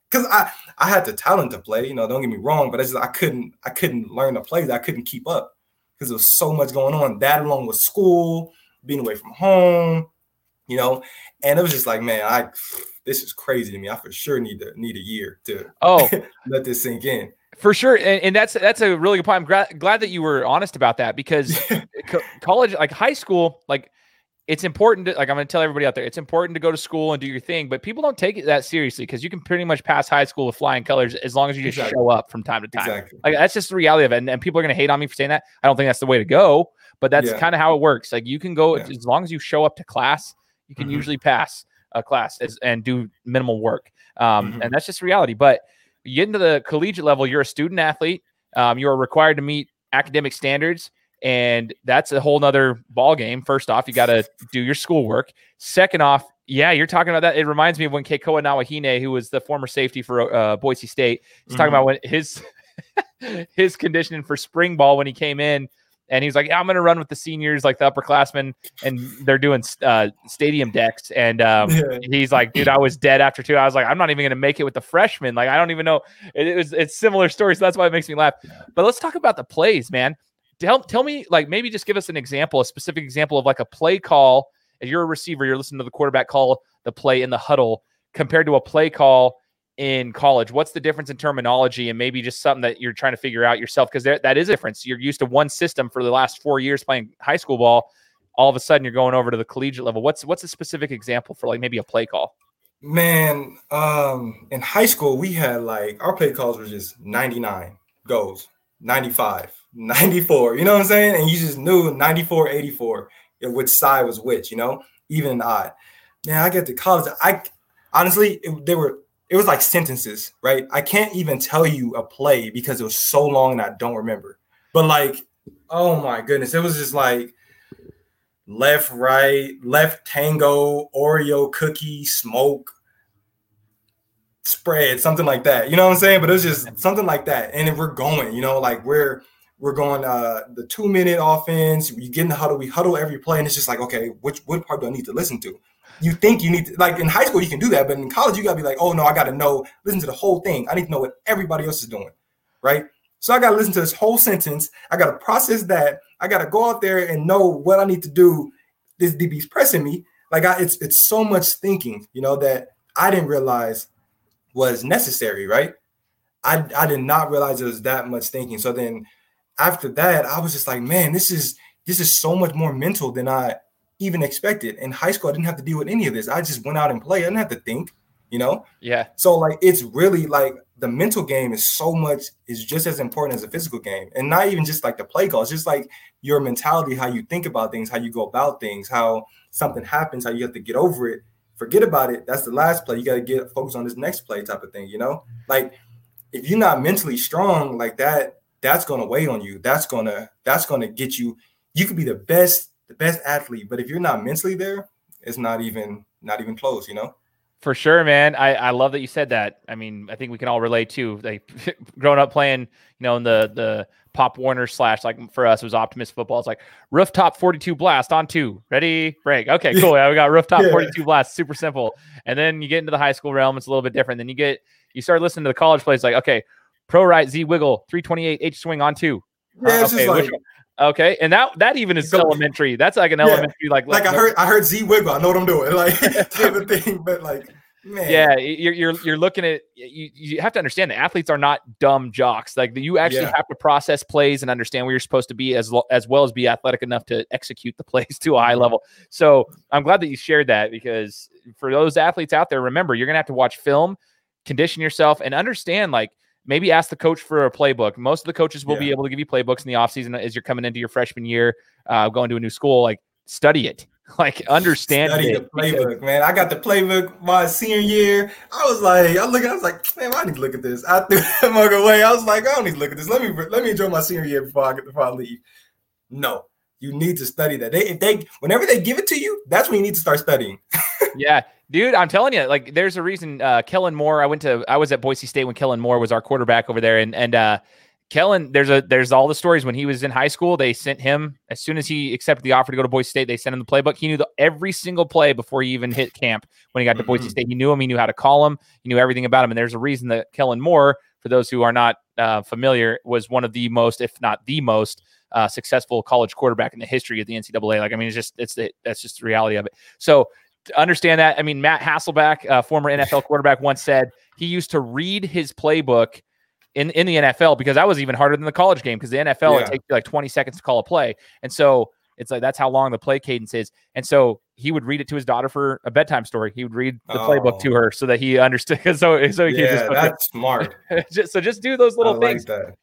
because I I had the talent to play. You know, don't get me wrong, but I just I couldn't I couldn't learn the plays. I couldn't keep up because there was so much going on. That along with school, being away from home, you know, and it was just like, man, I this is crazy to me. I for sure need to need a year to oh let this sink in. For sure, and, and, that's that's a really good point. I'm gra- glad that you were honest about that because co- college, like high school, like it's important to like I'm going to tell everybody out there, it's important to go to school and do your thing, but people don't take it that seriously because you can pretty much pass high school with flying colors as long as you just exactly. show up from time to time. Exactly. Like that's just the reality of it, and, and people are going to hate on me for saying that. I don't think that's the way to go, but that's yeah. kind of how it works. Like you can go yeah. as long as you show up to class, you can mm-hmm. usually pass a class as, and do minimal work, um, mm-hmm. and that's just reality. But you get into the collegiate level, you're a student athlete. Um, you are required to meet academic standards and that's a whole nother ball game. First off, you got to do your schoolwork. Second off, yeah, you're talking about that. It reminds me of when Kekoa Nawahine, who was the former safety for uh, Boise State, he's mm-hmm. talking about when his his conditioning for spring ball when he came in, and he's like, yeah, "I'm going to run with the seniors, like the upperclassmen, and they're doing uh, stadium decks." And um, yeah. he's like, "Dude, I was dead after two. I was like, I'm not even going to make it with the freshmen. Like, I don't even know." It, it was it's similar stories, so that's why it makes me laugh. But let's talk about the plays, man tell tell me like maybe just give us an example, a specific example of like a play call. If you're a receiver, you're listening to the quarterback call the play in the huddle compared to a play call in college. What's the difference in terminology and maybe just something that you're trying to figure out yourself because that is a difference. You're used to one system for the last four years playing high school ball. All of a sudden, you're going over to the collegiate level. What's what's a specific example for like maybe a play call? Man, um, in high school, we had like our play calls were just 99 goes, 95 94. You know what I'm saying? And you just knew 94, 84, which side was which, you know, even and odd. Man, I get to college. I honestly, it, they were, it was like sentences, right? I can't even tell you a play because it was so long and I don't remember. But like, oh my goodness, it was just like left, right, left tango, Oreo cookie, smoke, spread, something like that. You know what I'm saying? But it was just something like that. And we're going, you know, like we're we're going uh, the two minute offense. You get in the huddle. We huddle every play, and it's just like, okay, which what part do I need to listen to? You think you need to, like in high school you can do that, but in college you gotta be like, oh no, I gotta know, listen to the whole thing. I need to know what everybody else is doing, right? So I gotta listen to this whole sentence. I gotta process that. I gotta go out there and know what I need to do. This DB's pressing me. Like I, it's it's so much thinking, you know, that I didn't realize was necessary, right? I I did not realize it was that much thinking. So then after that, I was just like, man, this is this is so much more mental than I even expected. In high school, I didn't have to deal with any of this. I just went out and played. I didn't have to think, you know? Yeah. So like it's really like the mental game is so much is just as important as a physical game. And not even just like the play call. It's just like your mentality, how you think about things, how you go about things, how something happens, how you have to get over it. Forget about it. That's the last play. You got to get focused on this next play type of thing, you know? Like if you're not mentally strong like that, that's going to weigh on you. That's going to that's going to get you. You could be the best the best athlete, but if you're not mentally there, it's not even not even close. You know. For sure, man. I, I love that you said that. I mean, I think we can all relate too. Like growing up playing, you know, in the the Pop Warner slash like for us it was Optimist football. It's like rooftop 42 blast on two. Ready, break. Okay, cool. Yeah, we got rooftop yeah. 42 blast. Super simple. And then you get into the high school realm, it's a little bit different. Then you get you start listening to the college plays like, okay, Pro right Z wiggle 328 H swing on two. Yeah, uh, okay, like, okay, and that that even is elementary. That's like an yeah. elementary like like, I heard I heard Z wiggle. I know what I'm doing like type of thing, but like. Man. Yeah, you're, you're you're looking at you. You have to understand that athletes are not dumb jocks. Like you actually yeah. have to process plays and understand where you're supposed to be, as lo- as well as be athletic enough to execute the plays to a high level. So I'm glad that you shared that because for those athletes out there, remember you're gonna have to watch film, condition yourself, and understand like maybe ask the coach for a playbook. Most of the coaches will yeah. be able to give you playbooks in the offseason as you're coming into your freshman year, uh, going to a new school. Like study it, like understand study it. the playbook, man. I got the playbook my senior year. I was like, I look, I was like, man, I need to look at this. I threw that mug away. I was like, I don't need to look at this. Let me let me enjoy my senior year before I get before I leave. No, you need to study that. They if they whenever they give it to you, that's when you need to start studying. yeah, dude, I'm telling you, like, there's a reason. Uh, Kellen Moore. I went to. I was at Boise State when Kellen Moore was our quarterback over there, and and uh, Kellen, there's a there's all the stories when he was in high school. They sent him as soon as he accepted the offer to go to Boise State. They sent him the playbook. He knew the, every single play before he even hit camp. When he got to Boise mm-hmm. State, he knew him. He knew how to call him. He knew everything about him. And there's a reason that Kellen Moore, for those who are not uh, familiar, was one of the most, if not the most, uh, successful college quarterback in the history of the NCAA. Like, I mean, it's just it's the, that's just the reality of it. So understand that. I mean, Matt Hasselbeck, uh, former NFL quarterback, once said he used to read his playbook in in the NFL because that was even harder than the college game because the NFL Yeah. it takes you like 20 seconds to call a play, and so it's like that's how long the play cadence is. And so he would read it to his daughter for a bedtime story. He would read the playbook to Oh. her so that he understood. So so he yeah, that's smart. just, so just do those little I things. like.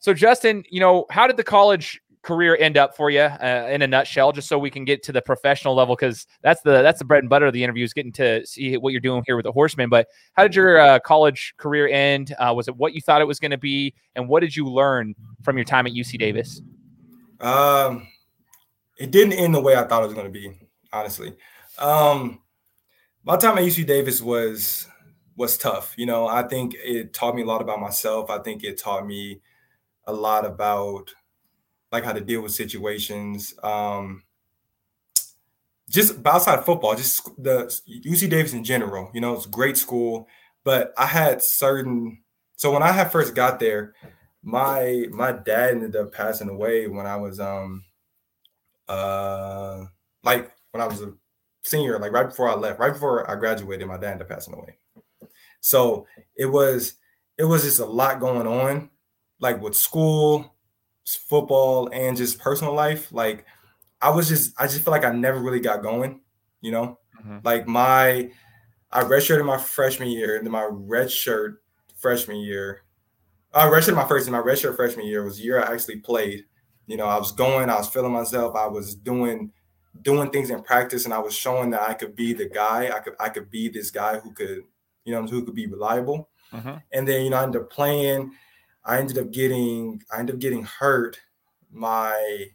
So, Justin, you know, how did the college career end up for you uh, in a nutshell? Just so we can get to the professional level, because that's the that's the bread and butter of the interview is getting to see what you're doing here with the Horsemen. But how did your uh, college career end? Uh, was it what you thought it was going to be, and what did you learn from your time at UC Davis? Um, it didn't end the way I thought it was going to be. Honestly, um, my time at UC Davis was was tough. You know, I think it taught me a lot about myself. I think it taught me a lot about like how to deal with situations. Um, just outside of football, just the UC Davis in general. You know, it's a great school, but I had certain. So when I had first got there, my my dad ended up passing away when I was um uh like when I was a senior, like right before I left, right before I graduated, my dad ended up passing away. So it was it was just a lot going on, like with school, football, and just personal life. Like I was just I just feel like I never really got going, you know. Mhm. Like my I redshirted my freshman year, and then my red shirt freshman year. I redshirted my first, and my redshirt freshman year was the year I actually played. You know, I was going, I was feeling myself, I was doing doing things in practice, and I was showing that I could be the guy. I could I could be this guy who could, you know, who could be reliable. Mhm. And then you know, I ended up playing. I ended up getting I ended up getting hurt my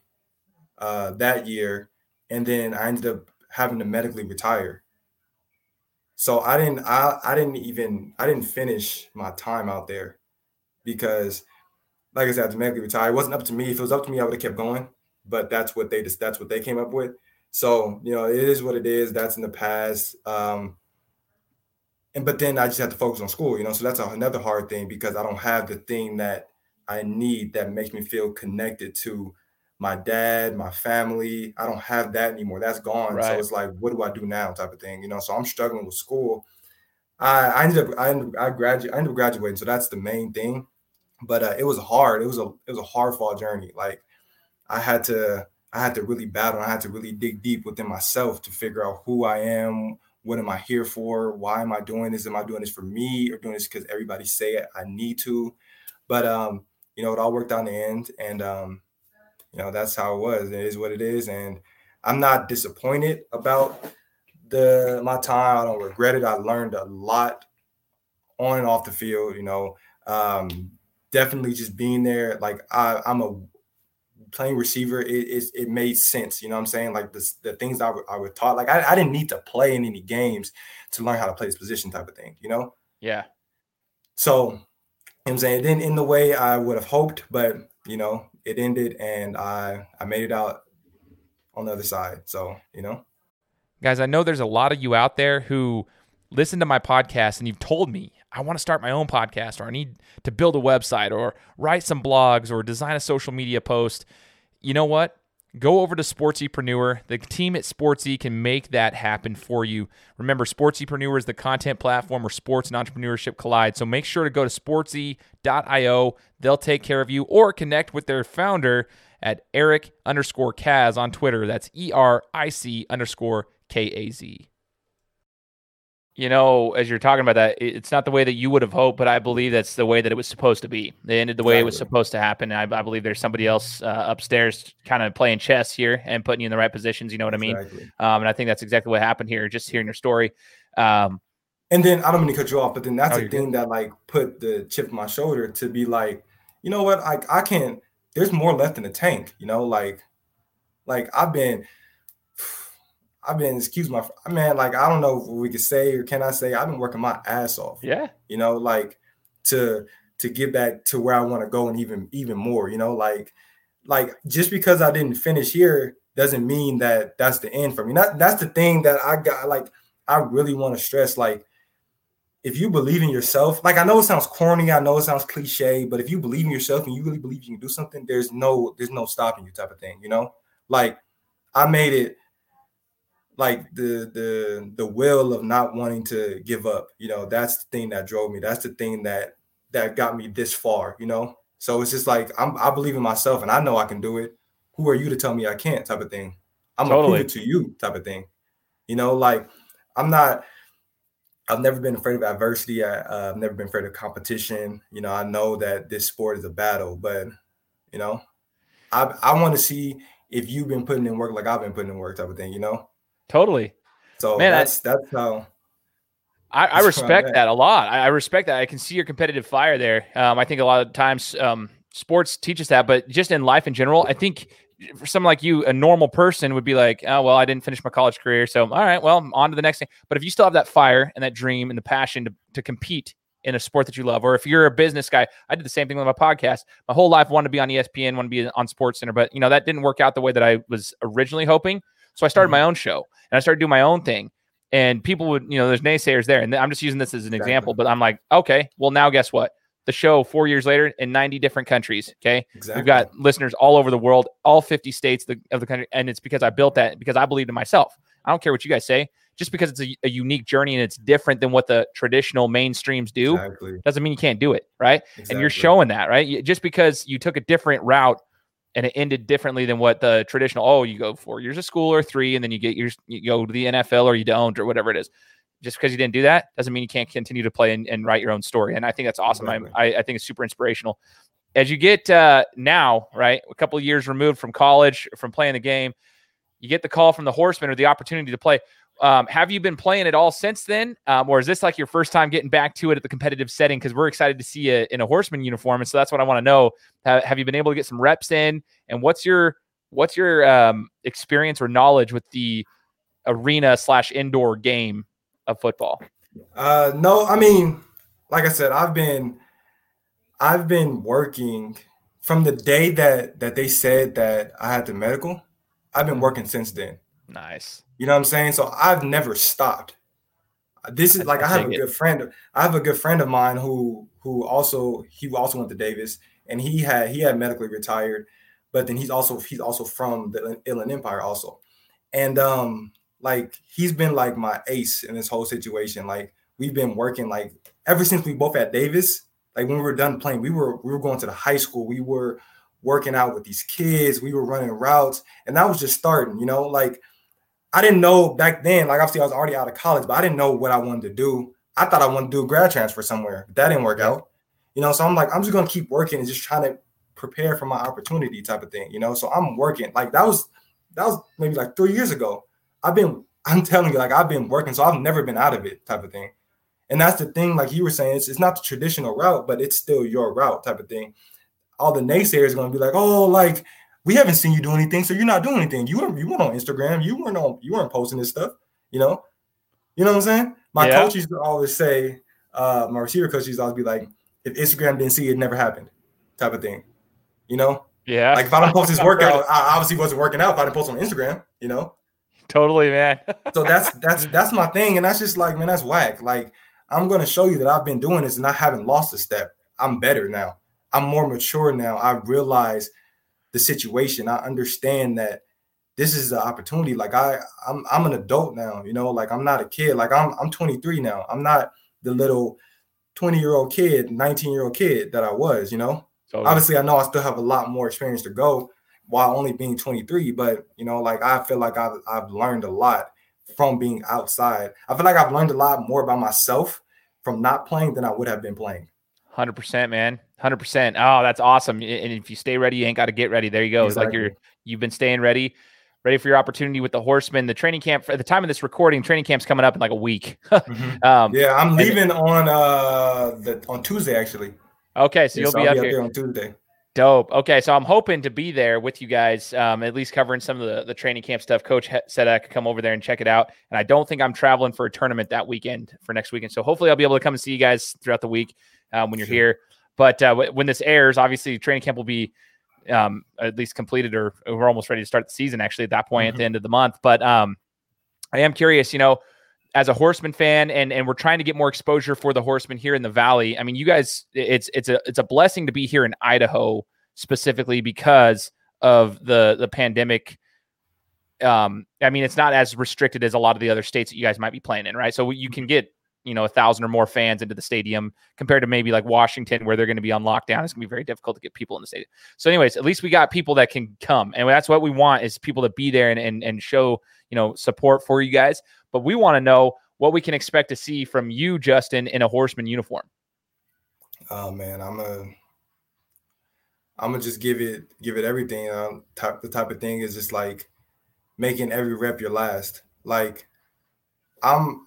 uh that year, and then I ended up having to medically retire. So I didn't I I didn't even I didn't finish my time out there because like I said, I had to medically retire. It wasn't up to me. If it was up to me, I would have kept going. But that's what they just that's what they came up with. So, you know, it is what it is. That's in the past. Um and but then I just have to focus on school, you know. So that's another hard thing because I don't have the thing that I need that makes me feel connected to my dad, my family. I don't have that anymore. That's gone. Right. So it's like, what do I do now? Type of thing, you know. So I'm struggling with school. I, I ended up I ended, I graduated I ended up graduating, so that's the main thing. But uh, it was hard. It was a it was a hard fought journey. Like I had to I had to really battle. I had to really dig deep within myself to figure out who I am. What am I here for? Why am I doing this? Am I doing this for me or doing this because everybody say it, I need to? But um, you know, it all worked out in the end, and um, you know that's how it was. It is what it is, and I'm not disappointed about the my time. I don't regret it. I learned a lot on and off the field. You know, um, definitely just being there. Like I, I'm a playing receiver. It, it it made sense. You know what I'm saying? Like the the things I, I was taught. Like I, I didn't need to play in any games to learn how to play this position type of thing. You know. Yeah. So, you know what I'm saying it didn't end the way I would have hoped, but you know, it ended and I I made it out on the other side. So, you know. Guys, I know there's a lot of you out there who listen to my podcast and you've told me I want to start my own podcast or I need to build a website or write some blogs or design a social media post. You know what? Go over to Sportsypreneur. The team at SportsE can make that happen for you. Remember, Sportsypreneur is the content platform where sports and entrepreneurship collide. So make sure to go to sportse.io. They'll take care of you or connect with their founder at Eric underscore Kaz on Twitter. That's E R I C underscore K A Z. You know, as you're talking about that, it's not the way that you would have hoped, but I believe that's the way that it was supposed to be. They ended the way it was supposed to happen. I, I believe there's somebody else uh, upstairs kind of playing chess here and putting you in the right positions. You know what I mean? Um, and I think that's exactly what happened here, just hearing your story. Um, And then I don't mean to cut you off, but then that's Oh, the you're thing that like put the chip on my shoulder to be like, you know what, like I can't. There's more left in the tank, you know. Like, like I've been, I've been. Excuse my man. Like I don't know what we could say or can I say I've been working my ass off. yeah. you know, like to to get back to where I want to go and even even more, you know, like like just because I didn't finish here doesn't mean that that's the end for me. That that's the thing that I got like I really want to stress like if you believe in yourself, like I know it sounds corny, I know it sounds cliche, but if you believe in yourself and you really believe you can do something, there's no there's no stopping you type of thing, you know? Like I made it like the the the will of not wanting to give up. You know, that's the thing that drove me. That's the thing that that got me this far. You know, so it's just like I'm, I believe in myself and I know I can do it. Who are you to tell me I can't? Type of thing. I'm totally. gonna prove it to you. Type of thing. You know, like I'm not. I've never been afraid of adversity. I, uh, I've never been afraid of competition. You know, I know that this sport is a battle, but you know, I I want to see if you've been putting in work like I've been putting in work, type of thing. You know, totally. So Man, that's I, that's how. I, I respect that a lot. I, I, respect that. I can see your competitive fire there. Um, I think a lot of times um, sports teaches that, but just in life in general, I think for someone like you, a normal person would be like, oh, well, I didn't finish my college career. So, all right, well, I'm on to the next thing. But if you still have that fire and that dream and the passion to, to compete in a sport that you love, or if you're a business guy, I did the same thing with my podcast. My whole life wanted to be on ESPN, wanted to be on Sports Center, but you know that didn't work out the way that I was originally hoping. So I started mm-hmm. my own show and I started doing my own thing. And people would, you know, there's naysayers there, and I'm just using this as an exactly. example. But I'm like, okay, well now guess what? The show four years later in 90 different countries. Okay, exactly. we've got listeners all over the world, all 50 states of the country, and it's because I built that because I believed in myself. I don't care what you guys say just because it's a, a, unique journey and it's different than what the traditional mainstreams do exactly. doesn't mean you can't do it right exactly. and you're showing that right just because you took a different route and it ended differently than what the traditional oh you go four years of school or three and then you get your you go to the nfl or you don't or whatever it is. Just because you didn't do that doesn't mean you can't continue to play and, and write your own story and i think that's awesome. Exactly. I, I think it's super inspirational. As you get uh, now right a couple of years removed from college from playing the game you get the call from the Horsemen or the opportunity to play um, have you been playing it all since then, um, or is this like your first time getting back to it at the competitive setting? Because we're excited to see you in a Horsemen uniform, and so that's what I want to know. Have, have, you been able to get some reps in, and what's your what's your um, experience or knowledge with the arena slash indoor game of football? Uh, no, I mean, like I said, I've been I've been working from the day that that they said that I had the medical. I've been working since then. Nice. You know what I'm saying? So I've never stopped. This is like I have a good friend. I have a good friend of mine who who also he also went to Davis and he had he had medically retired, but then he's also he's also from the Inland Empire also, and um like he's been like my ace in this whole situation. Like we've been working like ever since we both at Davis. Like when we were done playing, we were we were going to the high school. We were working out with these kids. We were running routes, and that was just starting. You know, like I didn't know back then, like obviously I was already out of college, but I didn't know what I wanted to do. I thought I wanted to do a grad transfer somewhere. That didn't work out. You know, so I'm like, I'm just gonna keep working and just trying to prepare for my opportunity type of thing, you know. So I'm working. Like that was that was maybe like three years ago. I've been, I'm telling you, like I've been working, so I've never been out of it type of thing. And that's the thing, like you were saying, it's, it's not the traditional route, but it's still your route type of thing. All the naysayers gonna be like, oh, like we haven't seen you do anything, so you're not doing anything. You weren't you weren't on Instagram, you weren't on you weren't posting this stuff, you know. You know what I'm saying? My yeah. coach used to always say, uh, my receiver coach used to always be like, if Instagram didn't see it, it never happened, type of thing. You know? Yeah. Like if I don't post this workout, I obviously wasn't working out if I didn't post on Instagram, you know. Totally, man. so that's that's that's my thing. And that's just like, man, that's whack. Like, I'm gonna show you that I've been doing this and I haven't lost a step. I'm better now. I'm more mature now. I realize the situation. I understand that this is the opportunity. Like I, I'm, I'm an adult now. You know, like I'm not a kid. Like I'm, I'm 23 now. I'm not the little 20 year old kid, 19 year old kid that I was. You know, totally. obviously I know I still have a lot more experience to go while only being 23. But you know, like I feel like I've, I've learned a lot from being outside. I feel like I've learned a lot more about myself from not playing than I would have been playing. Hundred percent, man. Hundred percent. Oh, that's awesome. And if you stay ready, you ain't got to get ready. There you go. Exactly. It's like you're you've been staying ready, ready for your opportunity with the horsemen. The training camp at the time of this recording, training camp's coming up in like a week. mm-hmm. um, yeah, I'm leaving and, on uh the on Tuesday actually. Okay, so you'll be, up, be here. on Tuesday. Dope. Okay, so I'm hoping to be there with you guys, um, at least covering some of the, the training camp stuff. Coach said I could come over there and check it out, and I don't think I'm traveling for a tournament that weekend for next weekend. So hopefully I'll be able to come and see you guys throughout the week um, when you're sure. here. But uh, when this airs, obviously training camp will be um, at least completed, or, we're almost ready to start the season. Actually, at that point, mm-hmm. at the end of the month. But um, I am curious, you know, as a Horsemen fan, and and we're trying to get more exposure for the Horsemen here in the valley. I mean, you guys, it's it's a it's a blessing to be here in Idaho specifically because of the the pandemic um, I mean, it's not as restricted as a lot of the other states that you guys might be playing in, right? So you can get you know a thousand or more fans into the stadium compared to maybe like Washington where they're going to be on lockdown. It's going to be very difficult to get people in the stadium. So, anyways, at least we got people that can come, and that's what we want is people to be there and and, and show you know support for you guys. But we want to know what we can expect to see from you, Justin, in a Horsemen uniform. Oh man, I'm a I'm gonna just give it give it everything. Um, type, the type of thing is just like making every rep your last. Like I'm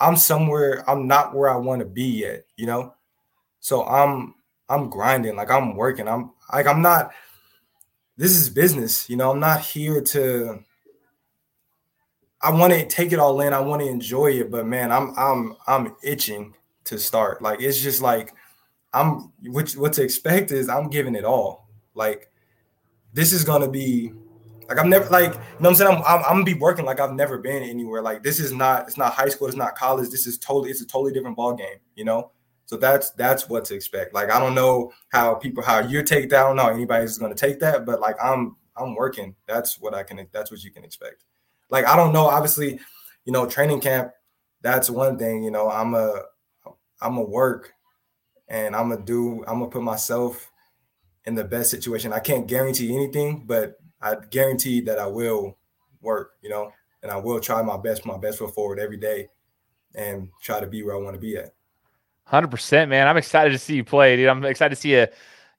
I'm somewhere I'm not where I want to be yet, you know. So I'm I'm grinding, like I'm working. I'm like I'm not. This is business, you know. I'm not here to. I want to take it all in. I want to enjoy it, but man, I'm I'm I'm itching to start. Like it's just like I'm which what to expect is I'm giving it all. Like this is gonna be like I'm never like you know what I'm saying. I'm, I'm, I'm gonna be working like I've never been anywhere. Like this is not it's not high school. It's not college. This is totally it's a totally different ball game. You know. So that's that's what to expect. Like I don't know how people how you take that. I don't know anybody's gonna take that, but like I'm I'm working. That's what I can. That's what you can expect. Like I don't know. Obviously, you know, training camp. That's one thing. You know, I'm a I'm a work and I'm gonna do. I'm gonna put myself in the best situation. I can't guarantee anything, but I guarantee that I will work. You know, and I will try my best, my best foot forward every day, and try to be where I want to be at. Hundred percent, man. I'm excited to see you play, dude. I'm excited to see you,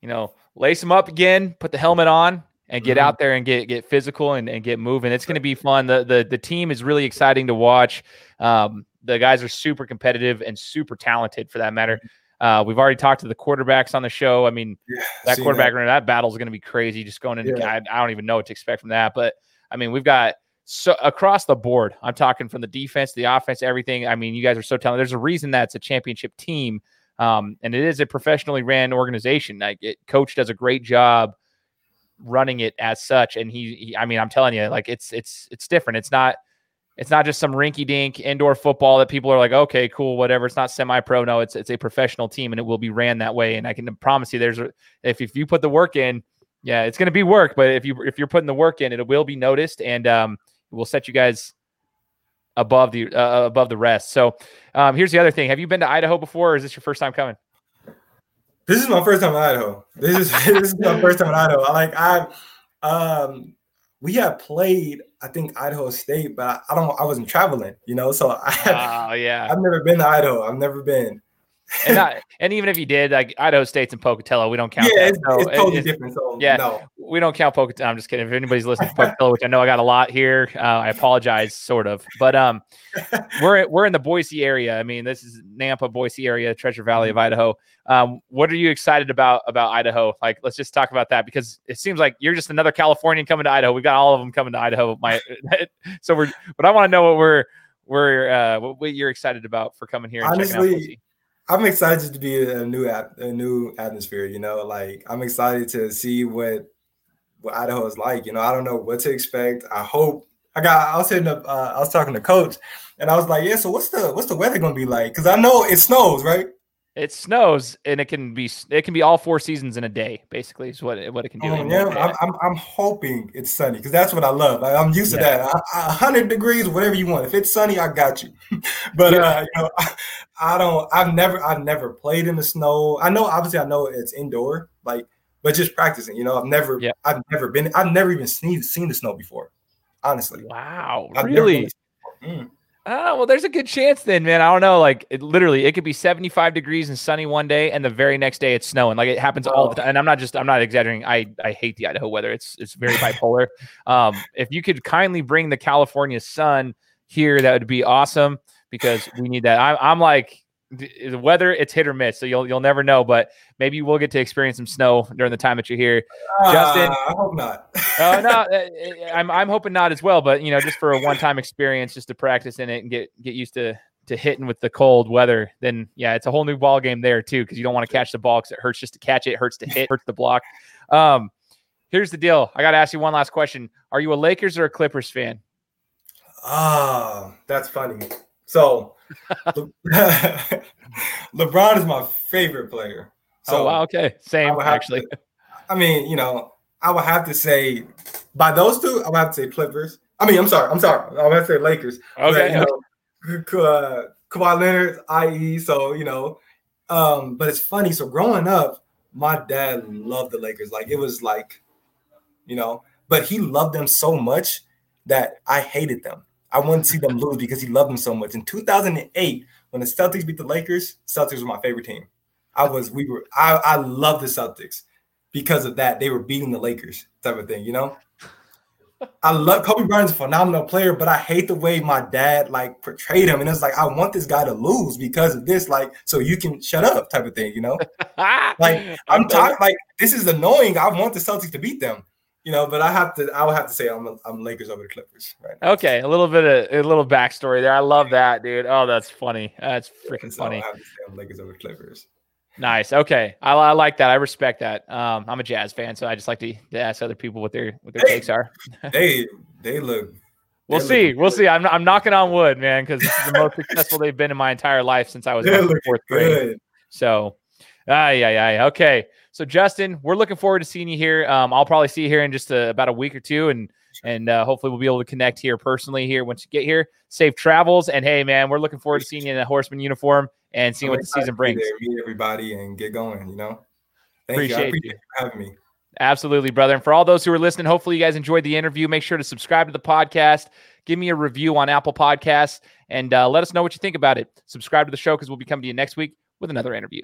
you know, lace them up again, put the helmet on, and get mm-hmm. out there and get get physical and, and get moving. It's going to be fun. The the the team is really exciting to watch. Um, the guys are super competitive and super talented, for that matter. Uh, we've already talked to the quarterbacks on the show. I mean, yeah, that quarterback that. that battle is going to be crazy. Just going into, yeah. I, I, don't even know what to expect from that. But I mean, we've got so across the board. I'm talking from the defense, the offense, everything. I mean, you guys are so talented. There's a reason that's a championship team, um, and it is a professionally ran organization. Like, it, coach does a great job running it as such. And he, he I mean, I'm telling you, like, it's it's it's different. It's not it's not just some rinky dink indoor football that people are like, okay, cool, whatever. It's not semi pro. No, it's it's a professional team and it will be ran that way. And I can promise you, there's a, if if you put the work in, yeah, it's going to be work. But if you if you're putting the work in, it will be noticed and um, will set you guys above the uh, above the rest. So um, here's the other thing: Have you been to Idaho before, or is this your first time coming? This is my first time in Idaho. This is this is my first time in Idaho. Like I, um, we have played, I think Idaho State, but I, don't. I wasn't traveling, you know. So I, oh yeah, I've never been to Idaho. I've never been. And, not, and even if you did, like Idaho State's in Pocatello, we don't count. Yeah, it's, so it's, totally it's, different. So yeah, no. we don't count Pocatello. I'm just kidding. If anybody's listening to Pocatello, which I know I got a lot here, uh, I apologize, sort of. But um, we're we're in the Boise area. I mean, this is Nampa, Boise area, Treasure Valley of Idaho. Um, what are you excited about about Idaho? Like, let's just talk about that because it seems like you're just another Californian coming to Idaho. We've got all of them coming to Idaho. My, so we're, but I want to know what we're we're uh, what you're excited about for coming here. Honestly, I'm excited to be a new a new atmosphere. You know, like I'm excited to see what what Idaho is like. You know, I don't know what to expect. I hope I got. I was hitting up. Uh, I was talking to coach, and I was like, "Yeah, so what's the what's the weather gonna be like? Because I know it snows, right? It snows and it can be it can be all four seasons in a day. Basically, is what it, what it can do. Oh, yeah, I'm, I'm, I'm hoping it's sunny because that's what I love. Like, I'm used yeah. to that. hundred degrees, whatever you want. If it's sunny, I got you. but yeah. uh, you know, I, I, don't. I've never I've never played in the snow. I know obviously I know it's indoor, like, but just practicing. You know, I've never yeah. I've never been. I've never even seen seen the snow before. Honestly. Wow. I've really. Mm. Oh, well, there's a good chance then, man. I don't know. Like, it, literally, it could be 75 degrees and sunny one day, and the very next day it's snowing. Like, it happens all the time. And I'm not just, I'm not exaggerating. I, I hate the Idaho weather. It's, it's very bipolar. um, if you could kindly bring the California sun here, that would be awesome because we need that. I, I'm like, the weather it's hit or miss, so you'll you'll never know. But maybe we'll get to experience some snow during the time that you're here. Uh, Justin, I hope not. uh, no, uh, I'm I'm hoping not as well. But you know, just for a one time experience, just to practice in it and get get used to to hitting with the cold weather, then yeah, it's a whole new ball game there too. Because you don't want to catch the ball because it hurts just to catch it, it hurts to hit, hurts the block. Um, here's the deal. I got to ask you one last question. Are you a Lakers or a Clippers fan? Ah, that's funny. So LeBron is my favorite player. So oh wow, okay, same actually. To, I mean, you know, I would have to say by those two, I would have to say Clippers. I mean, I'm sorry, I'm sorry. I'm gonna say Lakers. Okay. But, you know, uh, Kawhi Leonard, i.e. So you know, um, but it's funny. So growing up, my dad loved the Lakers. Like it was like, you know, but he loved them so much that I hated them. I to see them lose because he loved them so much. In 2008, when the Celtics beat the Lakers, Celtics were my favorite team. I was, we were, I, I love the Celtics because of that. They were beating the Lakers, type of thing, you know. I love Kobe Bryant's a phenomenal player, but I hate the way my dad like portrayed him. And it's like I want this guy to lose because of this, like, so you can shut up, type of thing, you know. like I'm talking Like this is annoying. I want the Celtics to beat them, you know. But I have to. I would have to say I'm I'm Lakers over the Clippers right now. Okay, a little bit of a little backstory there. I love that, dude. Oh, that's funny. That's freaking so funny. I have to say I'm Lakers over Clippers. Nice. Okay, I, I, like that. I respect that. Um, I'm a Jazz fan, so I just like to, to ask other people what their what their they, takes are. they they look. We'll see. We'll see. I'm I'm knocking on wood, man, because this the most successful they've been in my entire life since I was in fourth grade. Good. So, ah, yeah, yeah. Okay. So Justin, we're looking forward to seeing you here. Um, I'll probably see you here in just a, about a week or two, and and uh, hopefully we'll be able to connect here personally here once you get here. Safe travels, and hey, man, we're looking forward to seeing you in a Horsemen uniform and seeing what the season brings. There, meet everybody and get going. You know, Thank appreciate you. appreciate you having me. Absolutely, brother. And for all those who are listening, hopefully you guys enjoyed the interview. Make sure to subscribe to the podcast. Give me a review on Apple Podcasts and uh, let us know what you think about it. Subscribe to the show because we'll be coming to you next week with another interview.